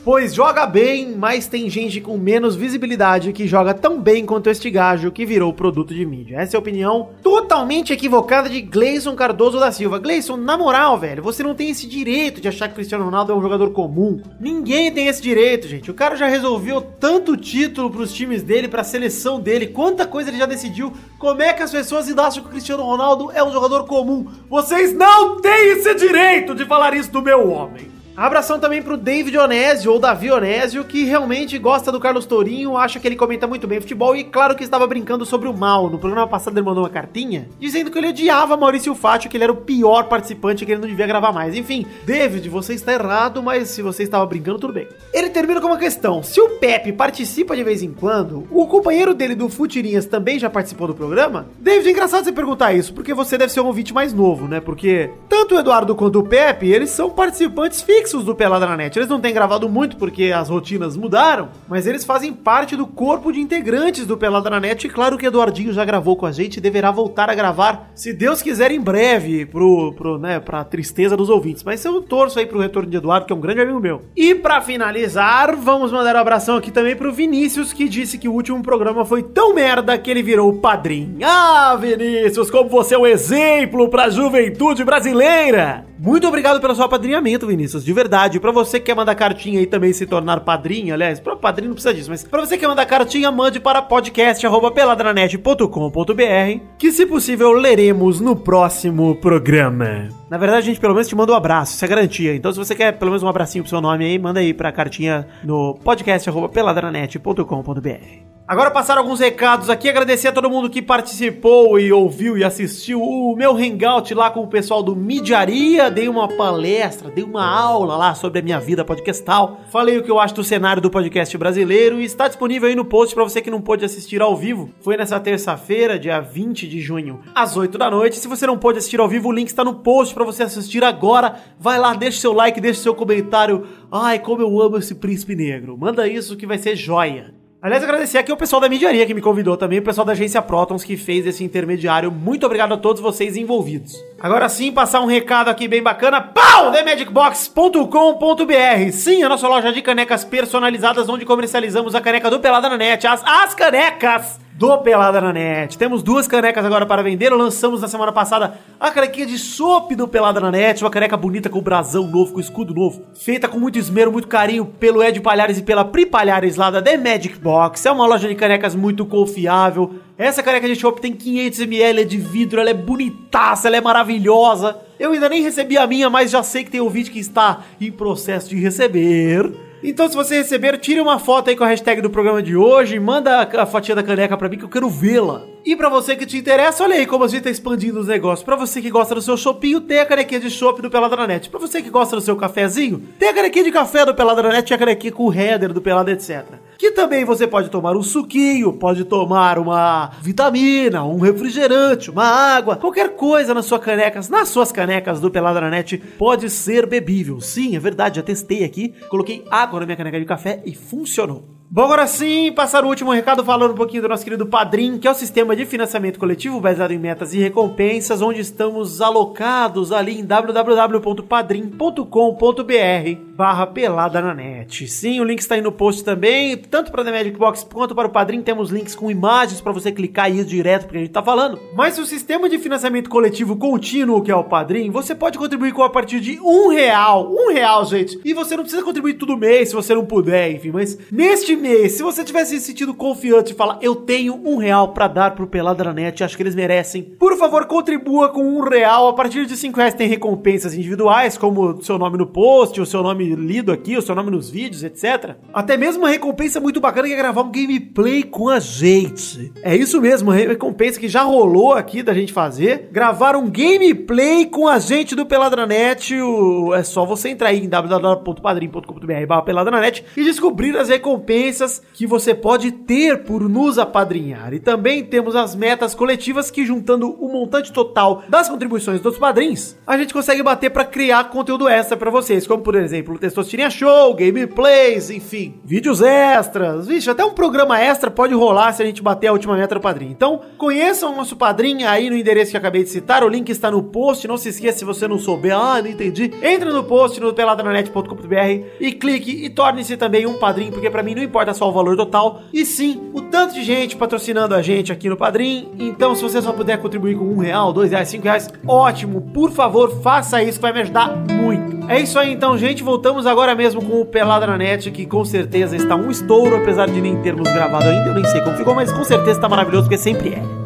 Pois joga bem, mas tem gente com menos visibilidade que joga tão bem quanto este gajo que virou produto de mídia. Essa é a opinião totalmente equivocada de Gleison Cardoso da Silva. Gleison, na moral, velho, você não tem esse direito de achar que Cristiano Ronaldo é um jogador comum. Ninguém tem esse direito, gente. O cara já resolveu tanto título pros times dele, pra seleção dele, quanta coisa ele já decidiu. Como é que as pessoas ainda acham que o Cristiano Ronaldo é um jogador comum? Vocês não têm esse direito de falar isso do meu homem. Abração também pro David Onésio, ou Davi Onésio, que realmente gosta do Carlos Tourinho, acha que ele comenta muito bem futebol e claro que estava brincando sobre o mal. No programa passado ele mandou uma cartinha dizendo que ele odiava Maurício Fátio, que ele era o pior participante, que ele não devia gravar mais. Enfim, David, você está errado, mas se você estava brincando, tudo bem. Ele termina com uma questão: se o Pepe participa de vez em quando, o companheiro dele do Futirinhas também já participou do programa? David, é engraçado você perguntar isso, porque você deve ser um ouvinte mais novo, né? Porque tanto o Eduardo quanto o Pepe, eles são participantes fixos do Pelada na. Eles não têm gravado muito porque as rotinas mudaram, mas eles fazem parte do corpo de integrantes do Pelada na Net. E claro que Eduardinho já gravou com a gente e deverá voltar a gravar, se Deus quiser, em breve, pro, pro, né, pra tristeza dos ouvintes. Mas eu torço aí pro retorno de Eduardo, que é um grande amigo meu. E pra finalizar, vamos mandar um abração aqui também pro Vinícius, que disse que o último programa foi tão merda que ele virou padrinho. Ah, Vinícius, como você é um exemplo pra juventude brasileira! Muito obrigado pelo seu apadrinhamento, Vinícius, de verdade. Pra você que quer mandar cartinha e também se tornar padrinho, aliás, pra padrinho não precisa disso, mas pra você que quer mandar cartinha, mande para podcast@peladranet.com.br, que se possível leremos no próximo programa. Na verdade, a gente pelo menos te manda um abraço, isso é garantia. Então, se você quer pelo menos um abracinho pro seu nome aí, manda aí pra cartinha no podcast@peladranet.com.br. Agora passar alguns recados aqui, agradecer a todo mundo que participou e ouviu e assistiu o meu hangout lá com o pessoal do Midiaria, dei uma palestra, dei uma aula lá sobre a minha vida podcastal, falei o que eu acho do cenário do podcast brasileiro e está disponível aí no post para você que não pôde assistir ao vivo. Foi nessa terça-feira, dia 20 de junho, às 8 da noite. Se você não pôde assistir ao vivo, o link está no post para você assistir agora. Vai lá, deixa seu like, deixa seu comentário. Ai, como eu amo esse príncipe negro. Manda isso que vai ser joia. Aliás, agradecer aqui o pessoal da Midiaria que me convidou também, o pessoal da agência Protons que fez esse intermediário. Muito obrigado a todos vocês envolvidos. Agora sim, passar um recado aqui bem bacana. Pau! TheMagicBox.com.br Sim, a nossa loja de canecas personalizadas onde comercializamos a caneca do Pelada na Net. As, as canecas do Pelada na Net. Temos duas canecas agora para vender. Lançamos na semana passada a canequinha de chopp do Pelada na Net, uma caneca bonita com brasão novo, com escudo novo, feita com muito esmero, muito carinho pelo Ed Palhares e pela Pri Palhares lá da The Magic Box. É uma loja de canecas muito confiável. Essa caneca de chopp tem 500ml, é de vidro, ela é bonitaça, ela é maravilhosa. Eu ainda nem recebi a minha, mas já sei que tem ouvinte que está em processo de receber. Então, se você receber, tire uma foto aí com a hashtag do programa de hoje, manda a fotinha da caneca pra mim que eu quero vê-la. E pra você que te interessa, olha aí como a gente tá expandindo os negócios. Pra você que gosta do seu chopinho, tem a canequinha de chopp do Peladranet. Pra você que gosta do seu cafezinho, tem a canequinha de café do Peladranet e a canequinha com o header do Pelado, etc. Que também você pode tomar um suquinho, pode tomar uma vitamina, um refrigerante, uma água, qualquer coisa nas suas canecas, nas suas canecas do Peladranet pode ser bebível. Sim, é verdade, já testei aqui, coloquei água na minha caneca de café e funcionou. Bom, agora sim, passar o último recado falando um pouquinho do nosso querido Padrim, que é o sistema de financiamento coletivo baseado em metas e recompensas, onde estamos alocados ali em www.padrim.com.br barra pelada na net. Sim, o link está aí no post também, tanto para The Magic Box quanto para o Padrim, temos links com imagens para você clicar e ir direto porque a gente tá falando. Mas o sistema de financiamento coletivo contínuo, que é o Padrim, você pode contribuir com a partir de um real, um real, gente, e você não precisa contribuir todo mês se você não puder, enfim, mas neste se você tivesse se sentido confiante e falar, eu tenho um real pra dar pro Peladranet, acho que eles merecem, por favor, contribua com um real. A partir de cinco reais tem recompensas individuais, como seu nome no post, o seu nome lido aqui, o seu nome nos vídeos, etc. Até mesmo uma recompensa muito bacana que é gravar um gameplay com a gente. É isso mesmo, uma recompensa que já rolou aqui da gente fazer. Gravar um gameplay com a gente do Peladranet. O... É só você entrar aí em www.padrim.com.br peladranet e descobrir as recompensas que você pode ter por nos apadrinhar. E também temos as metas coletivas que juntando o montante total das contribuições dos padrinhos, a gente consegue bater para criar conteúdo extra para vocês, como por exemplo, Testosterinha Show, gameplays, enfim, vídeos extras. Vixe, até um programa extra pode rolar se a gente bater a última meta do padrinho. Então, conheçam o nosso padrinho aí no endereço que acabei de citar, o link está no post, não se esqueça se você não souber, ah, não entendi, entra no post no peladranet.com.br e clique e torne-se também um padrinho, porque para mim não importa só o valor total, e sim o tanto de gente patrocinando a gente aqui no Padrim. Então, se você só puder contribuir com um real, dois reais, cinco reais, ótimo. Por favor, faça isso, vai me ajudar muito. É isso aí, então, gente. Voltamos agora mesmo com o Pelada na Net, que com certeza está um estouro, apesar de nem termos gravado ainda. Eu nem sei como ficou, mas com certeza está maravilhoso, porque sempre é.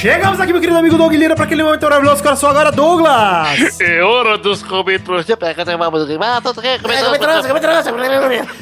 Chegamos aqui, meu querido amigo Doug Lira, para aquele momento maravilhoso. Cara, só agora, Douglas. É hora dos comentários. Ah, tô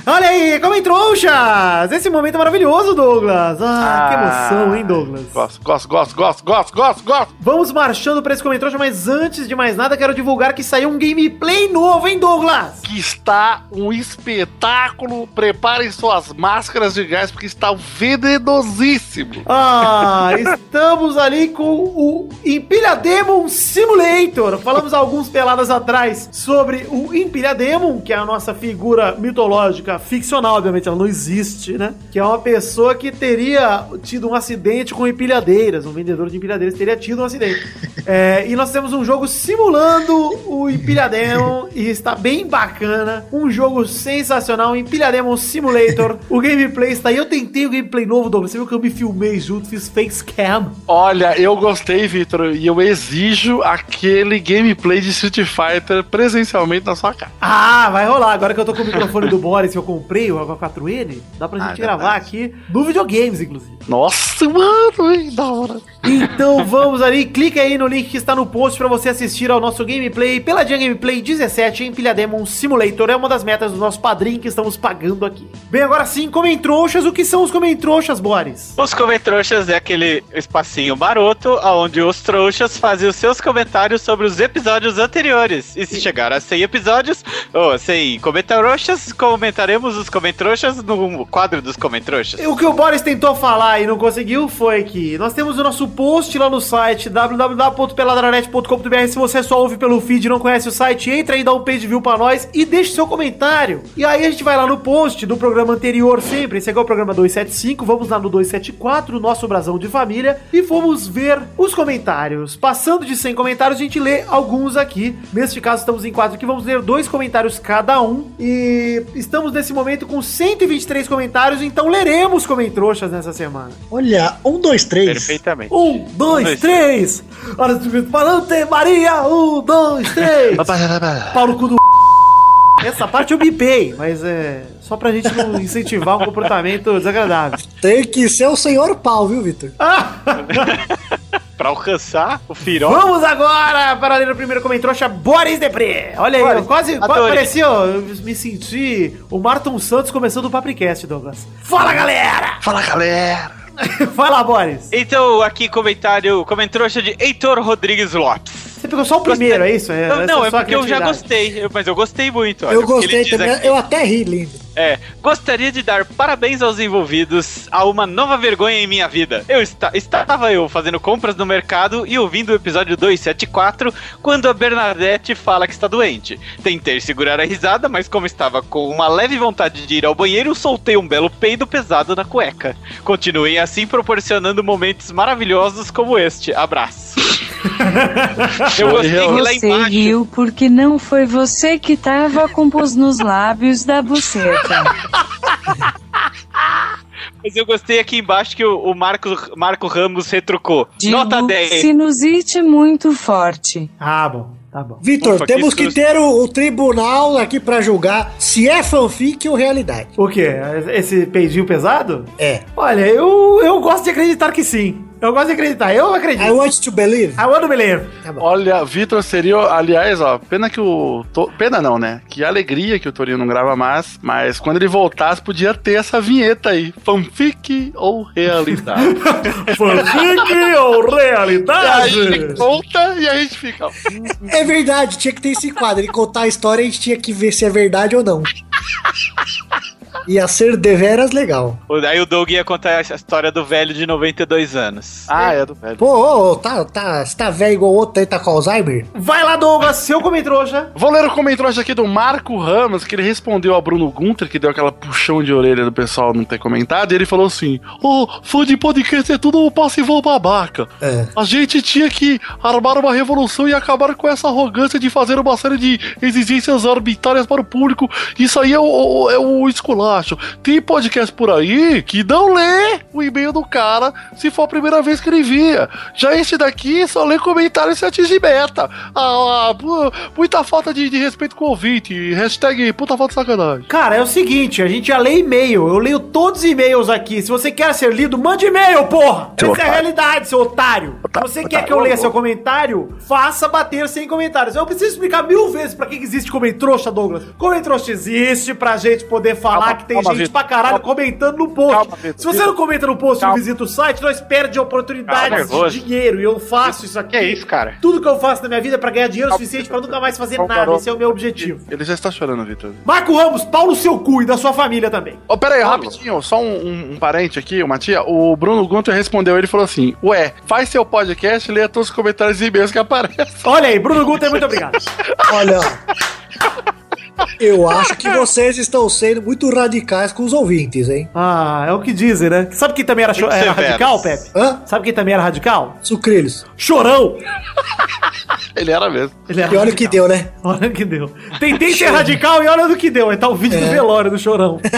Olha aí, Comentrouxas! Esse momento é maravilhoso, Douglas. Ah, que emoção, hein, Douglas? Gosto, gosto, gosto, gosto, gosto, gosto, gosto. Vamos marchando pra esse Comentrouxa, mas antes de mais nada, quero divulgar que saiu um gameplay novo, hein, Douglas? Que está um espetáculo. Preparem suas máscaras de gás, porque está venenosíssimo. Ah, estamos ali com o Empilha Demon Simulator. Falamos alguns peladas atrás sobre o Empilha Demon, que é a nossa figura mitológica ficcional, obviamente ela não existe, né? Que é uma pessoa que teria tido um acidente com empilhadeiras, um vendedor de empilhadeiras teria tido um acidente. É, e nós temos um jogo simulando o Empilha Demon e está bem bacana. Um jogo sensacional, Empilha Demon Simulator. O gameplay está aí. Eu tentei o gameplay novo, Douglas. Você viu que eu me filmei junto, fiz face cam. Olha, eu gostei, Vitor, e eu exijo aquele gameplay de Street Fighter presencialmente na sua casa. Ah, vai rolar. Agora que eu tô com o microfone do Boris que eu comprei, o H4N, dá pra Ah, gente é gravar verdade. aqui no videogames, inclusive. Nossa, mano, hein, da hora. Então vamos ali, clica aí no link que está no post pra você assistir ao nosso gameplay. Peladinha Gameplay 17 em Pilha Demon Simulator. É uma das metas do nosso padrinho que estamos pagando aqui. Bem, agora sim, Comentrouxas. O que são os Comentrouxas, Boris? Os Comentrouxas é aquele espacinho maroto onde os trouxas fazem os seus comentários sobre os episódios anteriores. E se chegar a 100 episódios, ou 100 comentários, comentaremos os Comentrouxas no quadro dos Comentrouxas. O que o Boris tentou falar e não conseguiu foi que nós temos o nosso post lá no site www.peladranet.com.br. Se você só ouve pelo feed e não conhece o site, entra aí, dá um page view pra nós e deixe seu comentário. E aí a gente vai lá no post do programa anterior sempre. Esse aqui é o programa 275. Vamos lá no 274, o nosso brasão de família, e vamos ver os comentários. Passando de 100 comentários, a gente lê alguns aqui. Neste caso, estamos em quatro aqui. Vamos ler dois comentários cada um. E estamos nesse momento com 123 comentários, então leremos comentroxas nessa semana. Olha, um, dois, três. Perfeitamente. Um, dois, três. Olha, Falante Maria. Um, dois, três. Paulo cu do. Essa parte eu bipei, mas é só pra gente não incentivar um comportamento desagradável. Tem que ser o senhor pau, viu, Vitor? Pra alcançar o firó. Vamos agora para ler o primeiro comentário, Boris Depré. Olha aí, Boris, eu quase, quase parecia, eu me senti o Marton Santos começando o Papricast, Douglas. Fala, galera! Fala, galera! Vai lá, Boris. Então, aqui comentário, comentário de Heitor Rodrigues Lopes. Você pegou só o primeiro, é isso? É, não, não, é é porque eu já gostei, eu- mas eu gostei muito. olha, eu gostei também, aqui. eu até ri, lindo. É, gostaria de dar parabéns aos envolvidos a uma nova vergonha em minha vida. Eu esta- estava eu fazendo compras no mercado e ouvindo o episódio 274 quando a Bernadette fala que está doente. Tentei segurar a risada, mas como estava com uma leve vontade de ir ao banheiro, soltei um belo peido pesado na cueca. Continuem assim proporcionando momentos maravilhosos como este. Abraço. eu gostei que lá Você embaixo riu porque não foi você que tava com pus nos lábios da buceta. Mas eu gostei aqui embaixo que o, o Marco, Marco Ramos retrucou. Digo, Nota 10. sinusite muito forte. Ah, bom, tá bom. Vitor, que temos que, susto. ter o, o tribunal aqui pra julgar se é fanfic ou realidade. O quê? Esse peidinho pesado? É. Olha, eu, eu gosto de acreditar que sim. Eu gosto de acreditar, eu acredito. I want to believe. I want to believe. Tá bom. Olha, Vitor seria, aliás, ó, pena que o. to- Pena não, né? Que alegria que o Torinho não grava mais, mas quando ele voltasse, podia ter essa vinheta aí. Fanfic ou realidade? Fanfic ou e aí realidade? ele conta e a gente fica. É verdade, tinha que ter esse quadro. Ele contar a história, a gente tinha que ver se é verdade ou não. Ia ser deveras legal. Aí o Doug ia contar a história do velho de 92 anos. Ah, é do velho. Pô, ô, ô, tá, tá, você tá velho igual o outro aí, tá com Alzheimer? Vai lá, Douglas, seu comentrouxa. Vou ler o comentário aqui do Marco Ramos, que ele respondeu ao Bruno Gunter, que deu aquela puxão de orelha do pessoal não ter comentado, e ele falou assim: Ô, fã de podcast é tudo um passivo babaca. É. A gente tinha que armar uma revolução e acabar com essa arrogância de fazer uma série de exigências arbitrárias para o público. Isso aí é o, é o Tem podcast por aí que não lê o e-mail do cara se for a primeira vez que ele via. Já esse daqui só lê comentário e se atinge meta. Ah, ah, muita falta de, de respeito com o ouvinte. Hashtag puta falta de sacanagem. Cara, é o seguinte, a gente já lê e-mail. Eu leio todos os e-mails aqui. Se você quer ser lido, mande e-mail, porra! Seu Essa é a otário. realidade, seu otário. Se você quer que eu leia seu comentário, faça bater sem comentários. Eu preciso explicar mil vezes pra que existe Comentrouxa, Douglas. Comentrouxa existe pra gente poder falar Calma, que tem calma, gente Vitor. pra caralho Calma. comentando no post. Calma. Se você não comenta no post e visita o site, nós perdemos Calma, oportunidades nervoso. de dinheiro. E eu faço isso aqui. Que é isso, cara? Tudo que eu faço na minha vida é pra ganhar dinheiro suficiente pra nunca mais fazer Calma, nada. Carol. Esse é o meu objetivo. Ele já está chorando, Vitor. Marco Ramos, Paulo seu cu e da sua família também. Ô, pera aí, rapidinho, só um, um- um parente aqui, uma tia. O Bruno Gunter respondeu, ele falou assim: Ué, faz seu podcast, leia todos os comentários e e-mails que aparecem. Olha aí, Bruno Guter, muito obrigado. Olha, eu acho que vocês estão sendo muito radicais com os ouvintes, hein? Ah, é o que dizem, né? Sabe quem também era, cho- era severos. radical, Pepe? Hã? Sabe quem também era radical? Sucrilhos. Chorão! Ele era mesmo. Ele era E olha o que deu, né? Olha o que deu. Tentei ser radical e olha do que deu. Aí tá o vídeo do velório do Chorão.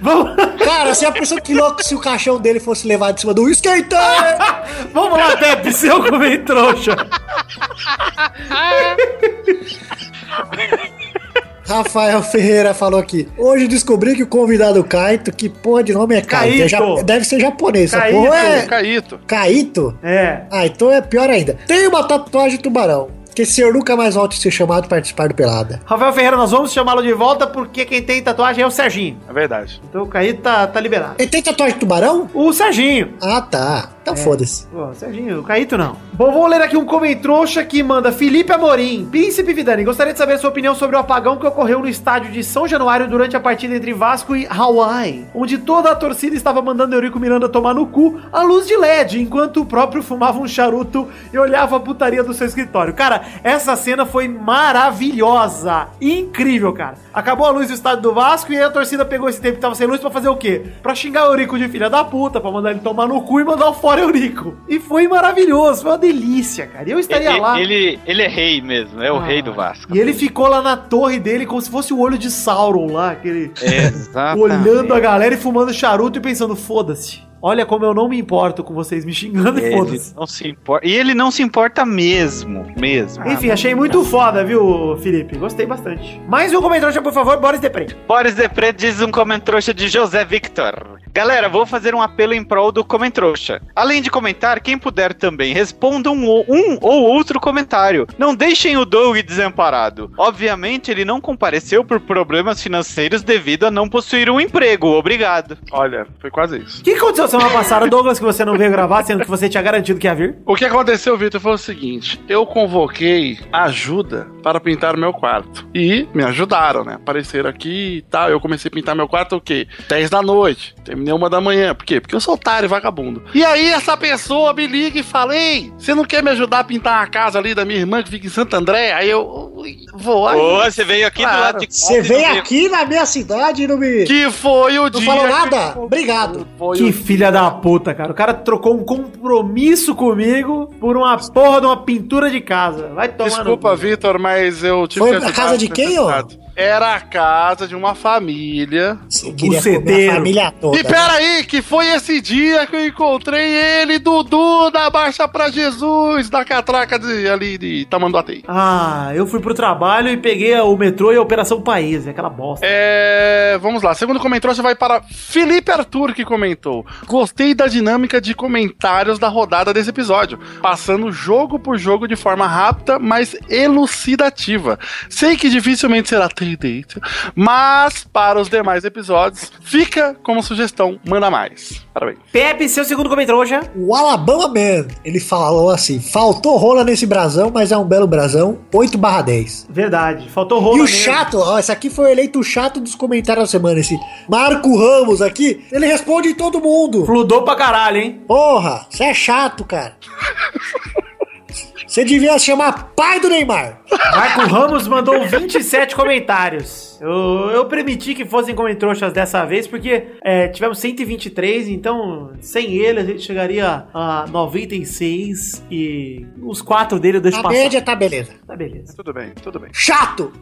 Vamos, Cara, se a pessoa que louco se o caixão dele fosse levado de cima do skater! vamos lá, Pepe, seu comentário trouxa. Rafael Ferreira falou aqui. Hoje descobri que o convidado Kaito, que porra de nome é Kaito? É Caíto. ja- deve ser japonês. Caíto. porra é. Caíto. Kaito? É. Ah, então é pior ainda. Tem uma tatuagem de tubarão. Que esse senhor nunca mais volte a ser chamado para participar do Pelada. Rafael Ferreira, nós vamos chamá-lo de volta porque quem tem tatuagem é o Serginho. É verdade. Então o Caí tá, tá liberado. Ele tem tatuagem de tubarão? O Serginho. Ah, tá. Então foda-se. Pô, Serginho, o Caíto não. Bom, vou ler aqui um comentrouxa que manda Felipe Amorim. Príncipe Vidani, gostaria de saber a sua opinião sobre o apagão que ocorreu no estádio de São Januário durante a partida entre Vasco e Hawaii, onde toda a torcida estava mandando Eurico Miranda tomar no cu à luz de LED, enquanto o próprio fumava um charuto e olhava a putaria do seu escritório. Cara, essa cena foi maravilhosa. Incrível, cara. Acabou a luz do estádio do Vasco e aí a torcida pegou esse tempo que tava sem luz pra fazer o quê? Pra xingar o Eurico de filha da puta, pra mandar ele tomar no cu e mandar fora Eurico. E foi maravilhoso, foi uma delícia, cara. E eu estaria Ele, lá. ele, ele é rei mesmo, é o Ah. rei do Vasco. E ele ficou lá na torre dele como se fosse o olho de Sauron lá, aquele. Exatamente. olhando a galera e fumando charuto e pensando, foda-se. Olha como eu não me importo com vocês me xingando e foda-se. não se importa. E ele não se importa mesmo, mesmo. Enfim, achei muito foda, viu, Felipe? Gostei bastante. Mais um comentário, por favor, Boris Depre. Boris Depre diz um comentrouxa de José Victor. Galera, vou fazer um apelo em prol do comentrouxa. Além de comentar, quem puder também, responda um, ou- um ou outro comentário. Não deixem o Doug desamparado. Obviamente, ele não compareceu por problemas financeiros devido a não possuir um emprego. Obrigado. Olha, foi quase isso. O que aconteceu semana passada, Douglas, que você não veio gravar, sendo que você tinha garantido que ia vir? O que aconteceu, Vitor, foi o seguinte: eu convoquei ajuda para pintar o meu quarto. E me ajudaram, né? Apareceram aqui e tal. Eu comecei a pintar meu quarto o quê? 10 da noite. Terminei uma da manhã. Por quê? Porque eu sou otário vagabundo. E aí essa pessoa me liga e fala: Ei, você não quer me ajudar a pintar a casa ali da minha irmã que fica em Santo André? Aí eu "Ui, vou. Aí, Ô, você veio aqui do Claro. lado de Você não veio- aqui na minha cidade e não me. Que foi o Não dia. falou que- nada? Obrigado. Foi Que o filha da puta, cara. O cara trocou um compromisso comigo por uma porra de uma pintura de casa. Vai tomar Desculpa, cu. Vitor, mas eu tive Foi que na ajudar casa de quem, ó? Era a casa de uma família. Você queria comer a família toda. E peraí, que foi esse dia que eu encontrei ele, Dudu, da Marcha pra Jesus, da catraca de, ali de Tamanduateí. Ah, eu fui pro trabalho e peguei o metrô e a Operação País, aquela bosta. É, vamos lá, segundo comentário vai para Felipe Arthur que comentou. Gostei da dinâmica de comentários da rodada desse episódio, passando jogo por jogo de forma rápida, mas elucidativa. Sei que dificilmente será tendência, mas para os demais episódios, fica como sugestão, manda mais. Parabéns. Pepe, seu segundo comentário já. O Alabama Man, ele falou assim: faltou rola nesse brasão, mas é um belo brasão, 8 barra 10. Verdade, faltou rola E o mesmo. chato, ó, esse aqui foi eleito o chato dos comentários da semana, esse Marco Ramos aqui, ele responde em todo mundo. Fludou pra caralho, hein? Porra, você é chato, cara. Você devia se chamar pai do Neymar. Marco Ramos mandou 27 comentários. Eu, eu permiti que fossem comentroxas dessa vez, porque é, tivemos 123, então sem ele a gente chegaria a 96 e os quatro dele eu deixo A passar. média tá beleza. Tá beleza. Tudo bem, tudo bem. Chato!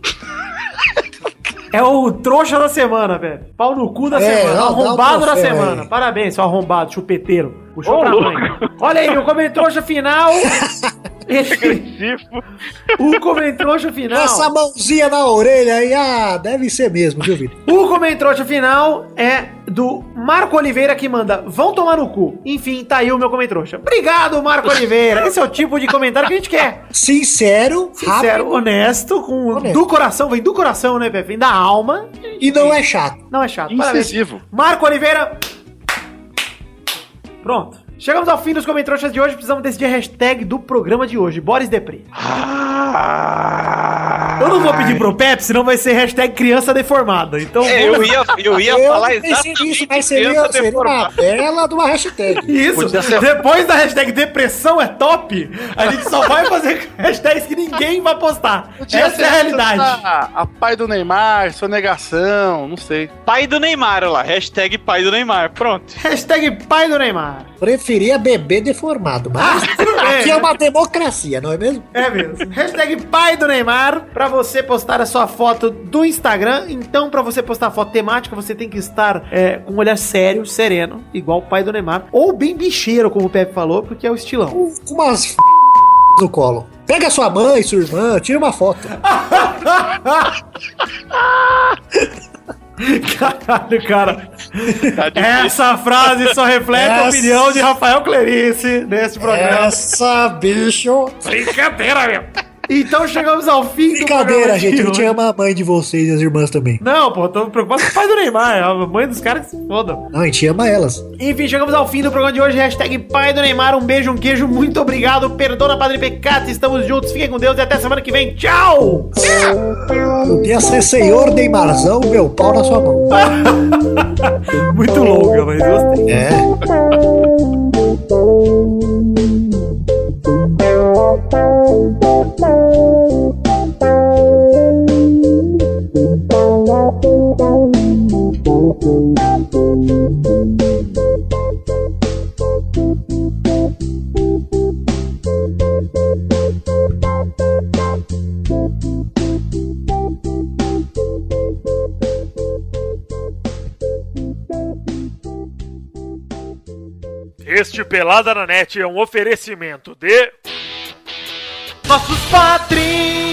É o trouxa da semana, velho. Pau no cu da É, semana. um Arrombado da semana. aí. Parabéns, seu arrombado, chupeteiro. Puxou Ô, pra mãe. Olha aí, o comentrouxa final. Ele- o comentrouxa final. Essa mãozinha na orelha aí, ah, deve ser mesmo, viu, Vitor? O comentrouxa final é do Marco Oliveira que manda Vão tomar no cu. Enfim, tá aí o meu comentrouxa. Obrigado, Marco Oliveira. Esse é o tipo de comentário que a gente quer. Sincero, Sincero, rápido honesto, com Honesto. do coração, vem do coração, né, Pepe? Vem da alma. e não é chato. Não é chato. Parabéns. Incisivo. Marco Oliveira. Pronto. Chegamos ao fim dos comentários de hoje. Precisamos decidir a hashtag do programa de hoje. Boris Depre. Eu não vou pedir pro Pepe, senão vai ser hashtag criança deformada. Então, É, eu ia, eu ia Eu falar exatamente nisso, mas seria, seria uma bela de uma hashtag. Isso, ser- depois da hashtag depressão é top, a gente só vai fazer hashtags que ninguém vai postar. Essa é a realidade. A, a pai do Neymar, sonegação, não sei. Pai do Neymar, olha lá. Hashtag pai do Neymar. Pronto. Hashtag pai do Neymar. Preferia bebê deformado, mas bem. aqui é uma democracia, não é mesmo? É mesmo. Hashtag pai do Neymar pra você postar a sua foto do Instagram. Então, pra você postar foto temática, você tem que estar é, com um olhar sério, sereno, igual o pai do Neymar. Ou bem bicheiro, como o Pepe falou, porque é o estilão. Com com umas f... no colo. Pega sua mãe, sua irmã, tira uma foto. Caralho, cara. Tá. Essa frase só reflete a Essa- opinião de Rafael Clerice nesse programa. Essa bicho. Brincadeira, meu. Então chegamos ao fim do Brincadeira, gente. A gente ama a mãe de vocês e as irmãs também. Não, pô, tô preocupado com o pai do Neymar. A mãe dos caras que se fodam. Não, a gente ama elas. Enfim, chegamos ao fim do programa de hoje. Hashtag pai do Neymar. Um beijo, um queijo. Muito obrigado. Perdona, Padre Pecata. Estamos juntos. Fiquem com Deus e até semana que vem. Tchau! Podia ser senhor Neymarzão, meu pau na sua mão. Muito longa, mas gostei. É. Este Pelada na Net é um oferecimento de. Nossos padrinhos!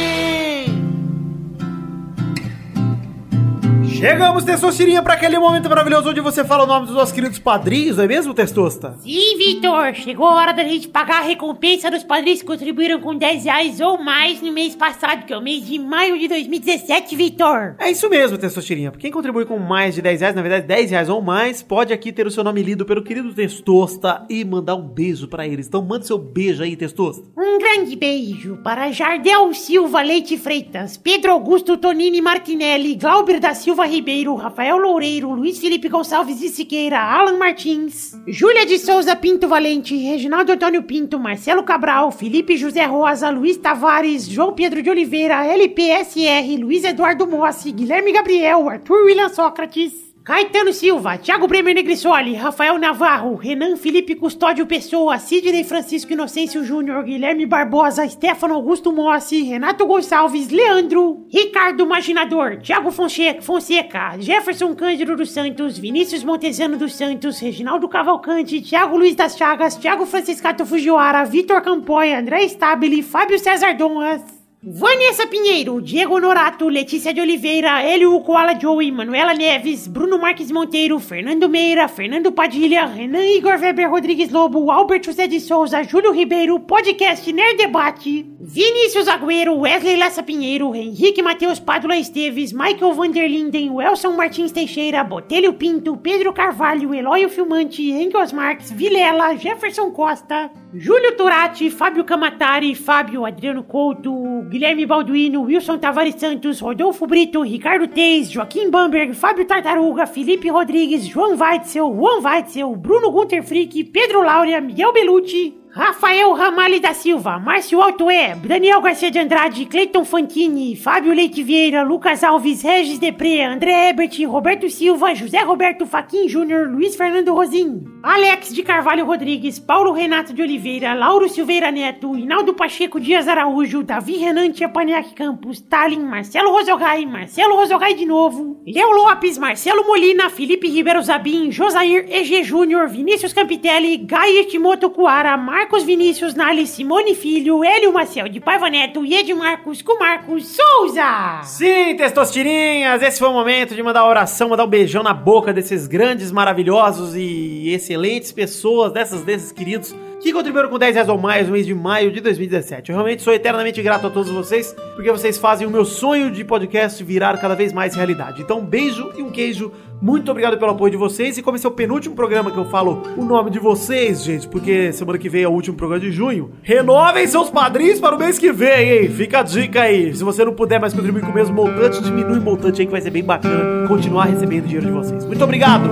Chegamos, Testosterinha, para aquele momento maravilhoso onde você fala o nome dos nossos queridos padrinhos, não é mesmo, Testosta? Sim, Vitor, chegou a hora da gente pagar a recompensa dos padrinhos que contribuíram com 10 reais ou mais no mês passado, que é o mês de maio de 2017, Vitor. É isso mesmo, Testosterinha. Quem contribui com mais de 10 reais, na verdade 10 reais ou mais, pode aqui ter o seu nome lido pelo querido Testosta e mandar um beijo para eles. Então manda seu beijo aí, Testosta. Um grande beijo para Jardel Silva Leite Freitas, Pedro Augusto Tonini Martinelli, Glauber da Silva Ribeiro, Rafael Loureiro, Luiz Felipe Gonçalves de Siqueira, Alan Martins, Júlia de Souza Pinto Valente, Reginaldo Antônio Pinto, Marcelo Cabral, Felipe José Rosa, Luiz Tavares, João Pedro de Oliveira, LPSR, Luiz Eduardo Mossi, Guilherme Gabriel, Arthur William Sócrates, Caetano Silva, Thiago Bremer Negrissoli, Rafael Navarro, Renan Felipe Custódio Pessoa, Sidney Francisco Inocêncio Júnior, Guilherme Barbosa, Stefano Augusto Mossi, Renato Gonçalves, Leandro, Ricardo Maginador, Thiago Fonseca, Fonseca, Jefferson Cândido dos Santos, Vinícius Montezano dos Santos, Reginaldo Cavalcante, Thiago Luiz das Chagas, Thiago Franciscato Fujiwara, Vitor Campoy, André Stabile, Fábio César Donras, Vanessa Pinheiro, Diego Honorato, Letícia de Oliveira, Hélio Koala Joey, Manuela Neves, Bruno Marques Monteiro, Fernando Meira, Fernando Padilha, Renan Igor Weber Rodrigues Lobo, Albert José de Souza, Júlio Ribeiro, Podcast Nerd Debate, Vinícius Agüero, Wesley Lessa Pinheiro, Henrique Matheus Padula Esteves, Michael Vanderlinden, Welson Martins Teixeira, Botelho Pinto, Pedro Carvalho, Eloy Filmante, Engels Marques, Vilela, Jefferson Costa, Júlio Turati, Fábio Camatari, Fábio Adriano Couto, Guilherme Balduino, Wilson Tavares Santos, Rodolfo Brito, Ricardo Teis, Joaquim Bamberg, Fábio Tartaruga, Felipe Rodrigues, João Weitzel, Juan Weitzel, Bruno Gunter Frick, Pedro Laura, Miguel Belucci, Rafael Ramalho da Silva, Márcio Altoé, Daniel Garcia de Andrade, Cleiton Fantini, Fábio Leite Vieira, Lucas Alves, Regis Depré, André Ebert, Roberto Silva, José Roberto Faquin Júnior, Luiz Fernando Rosim, Alex de Carvalho Rodrigues, Paulo Renato de Oliveira, Lauro Silveira Neto, Hinaldo Pacheco Dias Araújo, Davi Renan Tiapaniak Campos, Stalin, Marcelo Rosogai, Marcelo Rosogai de novo, Léo Lopes, Marcelo Molina, Felipe Ribeiro Zabim, Josair EG Júnior, Vinícius Campitelli, Gaia Timoto Cuara, Marcos Vinícius Nali, Simone Filho, Hélio Maciel de Paiva Neto e Ed Marcos com Marcos Souza. Sim, testostirinhas, esse foi o momento de mandar oração, mandar um beijão na boca desses grandes, maravilhosos e excelentes pessoas, dessas, desses queridos, que contribuíram com 10 reais ou mais no mês de maio de 2017. Eu realmente sou eternamente grato a todos vocês, porque vocês fazem o meu sonho de podcast virar cada vez mais realidade. Então, um beijo e um queijo. Muito obrigado pelo apoio de vocês. E como esse é o penúltimo programa que eu falo o nome de vocês, gente, porque semana que vem é o último programa de junho, renovem seus padrinhos para o mês que vem, hein? Fica a dica aí. Se você não puder mais contribuir com o mesmo montante, diminui o montante aí que vai ser bem bacana continuar recebendo dinheiro de vocês. Muito obrigado!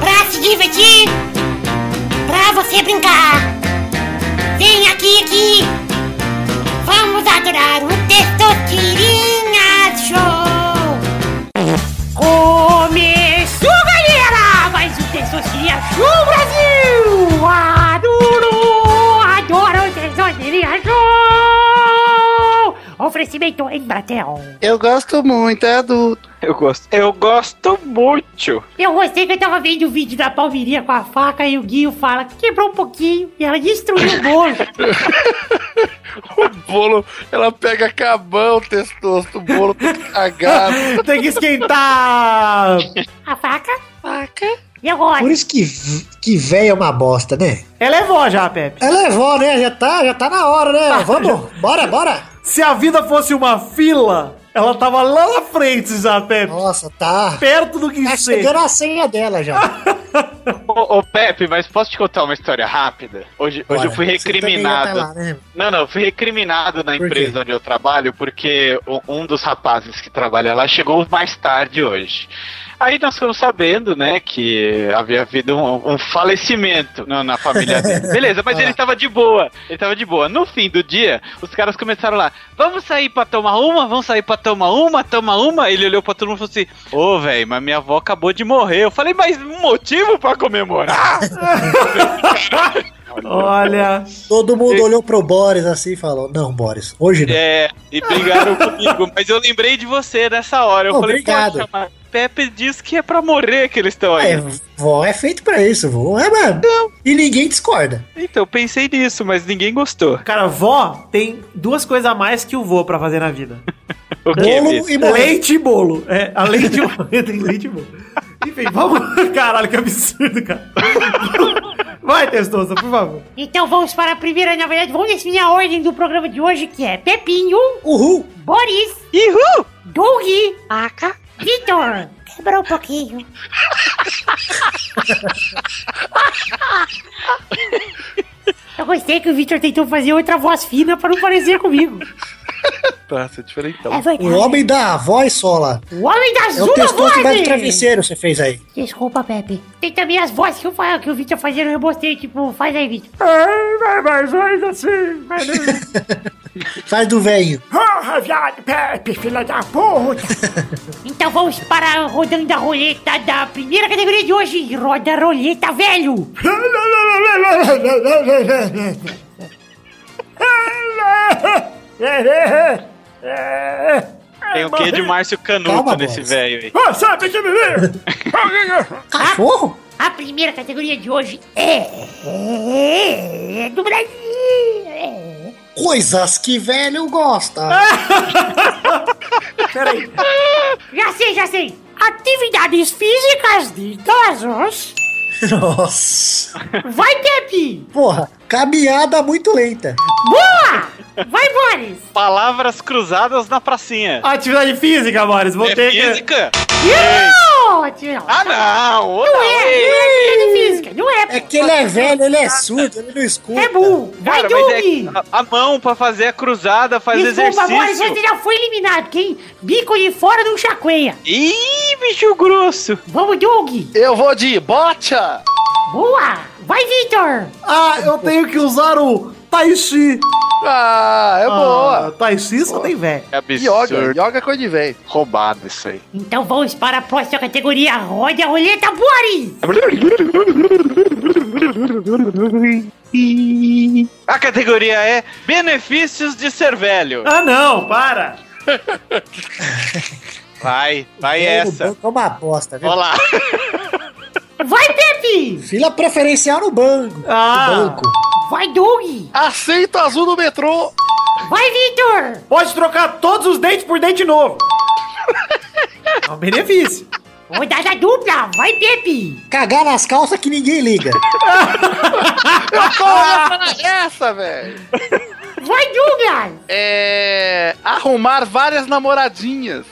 Pra se divertir, você brincar. Vem aqui, aqui. Vamos adorar o Testosterinha Show. Começou, galera! Mais um Testosterinha Show Brasil! Adoro, Oferecimento em Bratel. Eu gosto muito, é adulto. Eu gosto. Eu gosto muito. Eu gostei que eu tava vendo o vídeo da Palmirinha com a faca e o Guinho fala que quebrou um pouquinho e ela destruiu o bolo. O bolo, ela pega cabão, testosto, o bolo todo cagado. Tem que esquentar. A faca? Faca. E agora? Por isso que, que véia é uma bosta, né? Ela é vó já, Pepe. Ela é vó, né? Já tá, já tá na hora, né? Vamos, bora, bora. Se a vida fosse uma fila, ela tava lá na frente já, Pepe. Nossa, tá. Perto do que Tá ser. chegando a senha dela já. Ô, ô, Pepe, mas posso te contar uma história rápida? Hoje, hoje eu fui recriminado. lá, né? Não, não, eu fui recriminado na Por empresa onde eu trabalho porque um dos rapazes que trabalha lá chegou mais tarde hoje. Aí nós fomos sabendo, né, que havia havido um, um falecimento na, na família dele. Beleza, mas ele tava de boa. Ele tava de boa. No fim do dia, os caras começaram lá: vamos sair pra tomar uma? Vamos sair pra tomar uma? Tomar uma? Ele olhou pra todo mundo e falou assim: Ô, velho, mas minha avó acabou de morrer. Eu falei, mas um motivo pra comemorar? Olha. Todo mundo olhou pro Boris assim e falou: Não, Boris, hoje não. É, e brigaram comigo, mas eu lembrei de você nessa hora. Eu falei, Obrigado. Pepe diz que é pra morrer que eles estão aí. É, vó é feito pra isso, vó. É, mano. E ninguém discorda. Então, eu pensei nisso, mas ninguém gostou. Cara, vó tem duas coisas a mais que o vô pra fazer na vida. O quê, Bolo e morrer. Leite e bolo. É, além de tem leite e bolo. Enfim, vamos. Caralho, que absurdo, cara. Vai, Testosta, por favor. Então vamos para a primeira, na verdade, vamos definir a ordem do programa de hoje, que é Pepinho, Uhul. Boris, Ihu! Doug, Paca, Vitor. Quebrou um pouquinho. Eu gostei que o Vitor tentou fazer outra voz fina para não parecer comigo. Tá, você é diferentão. É verdade. O homem da voz só lá. O homem da É o testoso que vai do Voz! travesseiro, você fez aí. Desculpa, Pepe. Tem também as vozes que, eu, que o Vitor fazia no Rebostei, tipo, faz aí, Vitor. Ai, mas faz assim, Faz do velho. Porra, viado, Pepe, filha da puta! então vamos para rodando a roleta da primeira categoria de hoje. Roda a roleta, velho! Tem o quê de Márcio Canuto Calma, nesse velho aí? Ah, sabe que me Cachorro? A primeira categoria de hoje é, é do Brasil. É. Coisas que velho gosta. Peraí. Já sei, já sei. Atividades físicas de idosos. Nossa. Vai, Pepe! Porra, caminhada muito lenta. Boa! Vai, Boris! Palavras cruzadas na pracinha. Atividade física, Boris. Vou é ter que. física? Não! tio. Ah, não! Não não, é, não é atividade física, não é. É que ele é velho, ele é surdo, ele não escuta. É burro. Vai, Cara, Doug! é a, a mão pra fazer a cruzada faz Desculpa, Boris, exercício. você já foi eliminado. Quem bico de fora não chacoeia. Ih, bicho grosso. Vamos, Doug! Eu vou de bocha! Boa! Vai, Victor! Ah, eu tenho que usar o Tai Chi. Ah, é Ah, boa! Tai Chi só tem velho. Que absurdo. Yoga, yoga é coisa de velho. Roubado isso aí. Então vamos para a próxima categoria. Roda a roleta, Boris! A categoria é benefícios de ser velho. Ah, não, para. Vai, vai essa. É uma bosta, viu? Olha lá. Vai, Pepe! Fila preferencial no banco. Ah. No banco. Vai, Doug! Aceita azul no metrô! Vai, Victor! Pode trocar todos os dentes por dente novo. É um benefício. Rodada dupla! Vai, Pepe! Cagar nas calças que ninguém liga. Essa, velho! Vai, Douglas! É. Arrumar várias namoradinhas.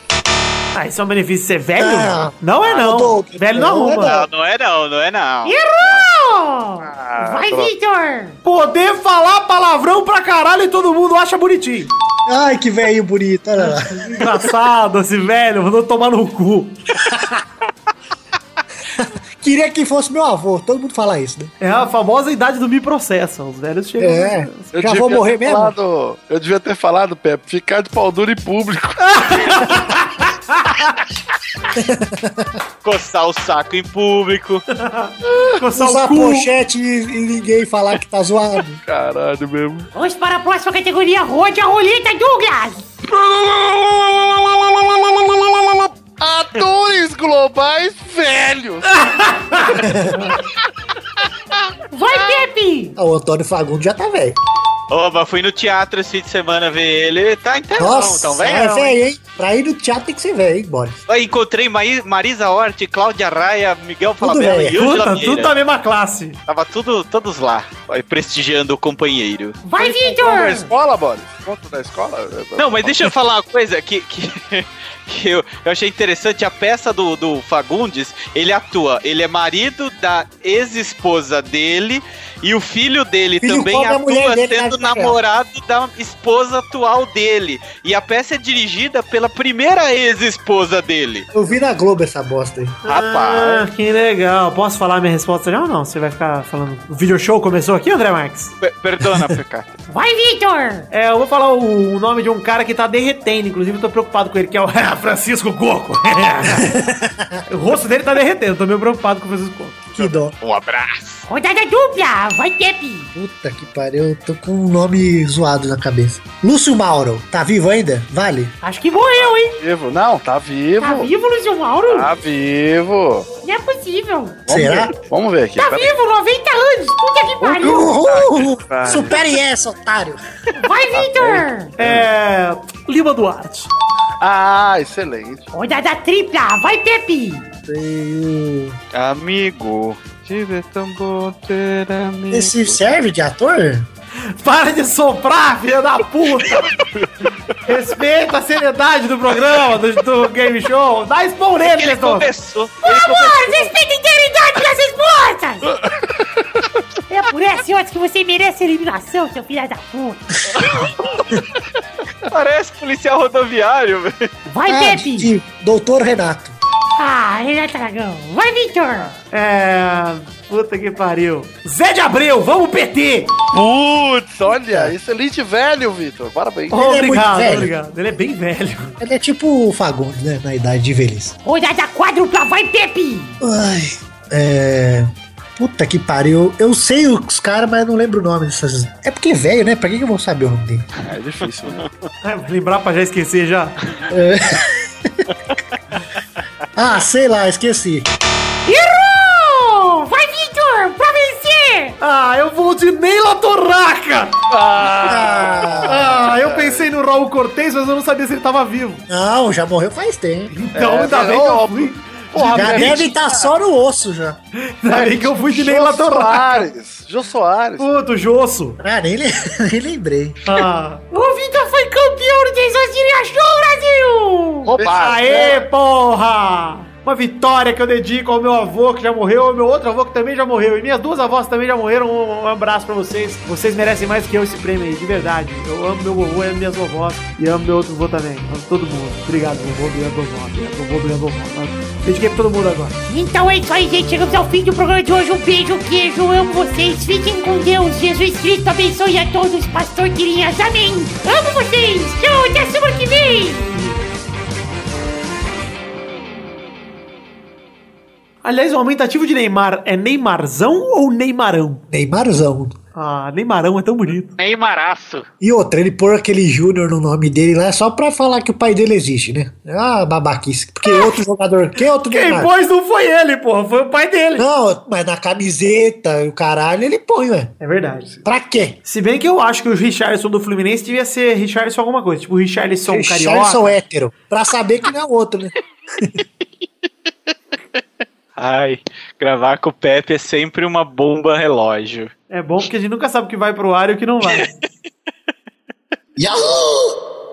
Ah, isso é um benefício ser velho? Ah. não é não. Doug, velho não não é arruma. Não, não é não, não é não. Errou! Vai, pronto. Victor! Poder falar palavrão pra caralho e todo mundo acha bonitinho. Ai, que velho bonito, olha lá. Engraçado esse velho, vou tomar no cu. Queria que fosse meu avô, todo mundo fala isso, né? É a famosa idade do me processa. Os velhos chegam. É, Eu já vou morrer mesmo? falado- Eu devia ter falado, Pepe, ficar de pau duro em público. Coçar o saco em público. Coçar Usar o cu. pochete e, e ninguém falar que tá zoado. Caralho mesmo. Vamos para a próxima categoria. Rode a roleta, Douglas! Atores globais velhos! Vai, Pepe! Ah, o Antônio Fagundo já tá velho. Oba, fui no teatro esse fim de semana ver ele. Tá então, Nossa, então é velho. velho, hein? Pra ir no teatro tem que ser velho, hein, Boris? Eu encontrei Marisa Hort, Cláudia Raia, Miguel Falabella e Puta, Vieira. tudo da mesma classe. Tava tudo, todos lá, prestigiando o companheiro. Vai, Na Vitor! escola, Boris? Conto da escola? Não, mas deixa eu falar uma coisa que, que, que eu, eu achei interessante. A peça do, do Fagundes, ele atua, ele é marido da ex-esposa dele e o filho dele Filho também atua dele sendo namorado da esposa atual dele. E a peça é dirigida pela primeira ex-esposa dele. Eu vi na Globo essa bosta aí. Rapaz. Ah, que legal. Posso falar minha resposta já ou não? Você vai ficar falando. O video show começou aqui, André Marques? Per- Perdona, PK. Vai, Vitor! É, eu vou falar o, o nome de um cara que tá derretendo, inclusive eu tô preocupado com ele, que é o Francisco Coco. o rosto dele tá derretendo, tô meio preocupado com o Francisco Coco. Que dó. Um abraço. Rodada dupla! Vai, Pepe! Puta que pariu, eu tô com um nome zoado na cabeça. Lúcio Mauro, tá vivo ainda? Vale? Acho que morreu, hein? Vivo? Não, tá vivo. Tá vivo, Lúcio Mauro? Tá vivo. Não é possível. Vamos Será? Ver. Vamos ver aqui. Tá pera- vivo, 90 anos! Puta que pariu! Uhul! Supere essa, otário! Vai, Vitor! É. Lima Duarte. Ah, excelente. Rodada tripla! Vai, Pepe! Tenho- Amigo. Tive tão bom ter amigo. Esse serve de ator? Para de soprar, filha da puta! Respeita a seriedade do programa, do, do game show. Dá spawn nele, Ele Nestor. começou. Por favor, respeita a integridade das respostas! É por essa e outras que você merece eliminação, seu filho da puta! Parece policial rodoviário, velho. Vai, Ah, Pepe! de Doutor Renato. Ah, Renato Aragão! Vai, Vitor! É. Puta que pariu. Zé de Abreu, vamos PT! Putz, olha, excelente velho, Vitor. Parabéns. Ele é obrigado, velho. obrigado. Ele é bem velho. Ele é tipo o Fagundes, né? Na idade de velhice. Rodada quádrupla, vai, Pepe! Ai, é. Puta que pariu. Eu sei os caras, mas não lembro o nome dessas. É porque é velho, né? Pra que que eu vou saber o nome dele? É difícil, né? É, lembrar pra já esquecer já. Ah, sei lá, esqueci. Errou! Vai, Vitor! Pra vencer! Ah, eu vou de Neila Torraca! Ah, Ah, eu pensei no Raul Cortez, mas eu não sabia se ele tava vivo. não, já morreu faz tempo. Então, É, ainda é bem que eu óbvio. fui. Porra, já deve estar só no osso já. Ainda bem que eu fui de Jô Neila. Soares. Jô Soares. Puto, Josso. Ah, nem, le- nem lembrei. Ah. O Vitor foi campeão do Desociria Show, Brasil! Opa, Aê, porra! Uma vitória que eu dedico ao meu avô que já morreu, ao meu outro avô que também já morreu. E minhas duas avós também já morreram. Um, abraço pra vocês. Vocês merecem mais que eu esse prêmio aí, de verdade. Eu amo meu vovô, amo minhas vovós. E amo meu outro avô também. Amo todo mundo. Obrigado, vovô, obrigado, vovó. Obrigado, vovô, obrigado, vovó. Dediquei pra todo mundo agora. Então é isso aí, gente. Chegamos ao fim do programa de hoje. Um beijo, um queijo. Amo vocês. Fiquem com Deus. Jesus Cristo abençoe a todos. Pastor Quirinhas. Amém. Amo vocês. Tchau. Até semana que vem. Aliás, o aumentativo de Neymar é Neymarzão ou Neymarão? Neymarzão. Ah, Neymarão é tão bonito. Neymaraço. E outra, ele pôr aquele Júnior no nome dele lá só pra falar que o pai dele existe, né? Ah, babaquice. Porque outro jogador. Quem é outro Quem Neymar? pôs não foi ele, porra. Foi o pai dele. Não, mas na camiseta e o caralho ele põe, ué. É verdade. Pra quê? Se bem que eu acho que o Richardson do Fluminense devia ser Richardson alguma coisa. Tipo, Richardson Richardson carioca. hétero. Pra saber que não é o outro, né? Ai, gravar com o Pepe é sempre uma bomba relógio. É bom porque a gente nunca sabe o que vai pro ar e o que não vai. Yahoo!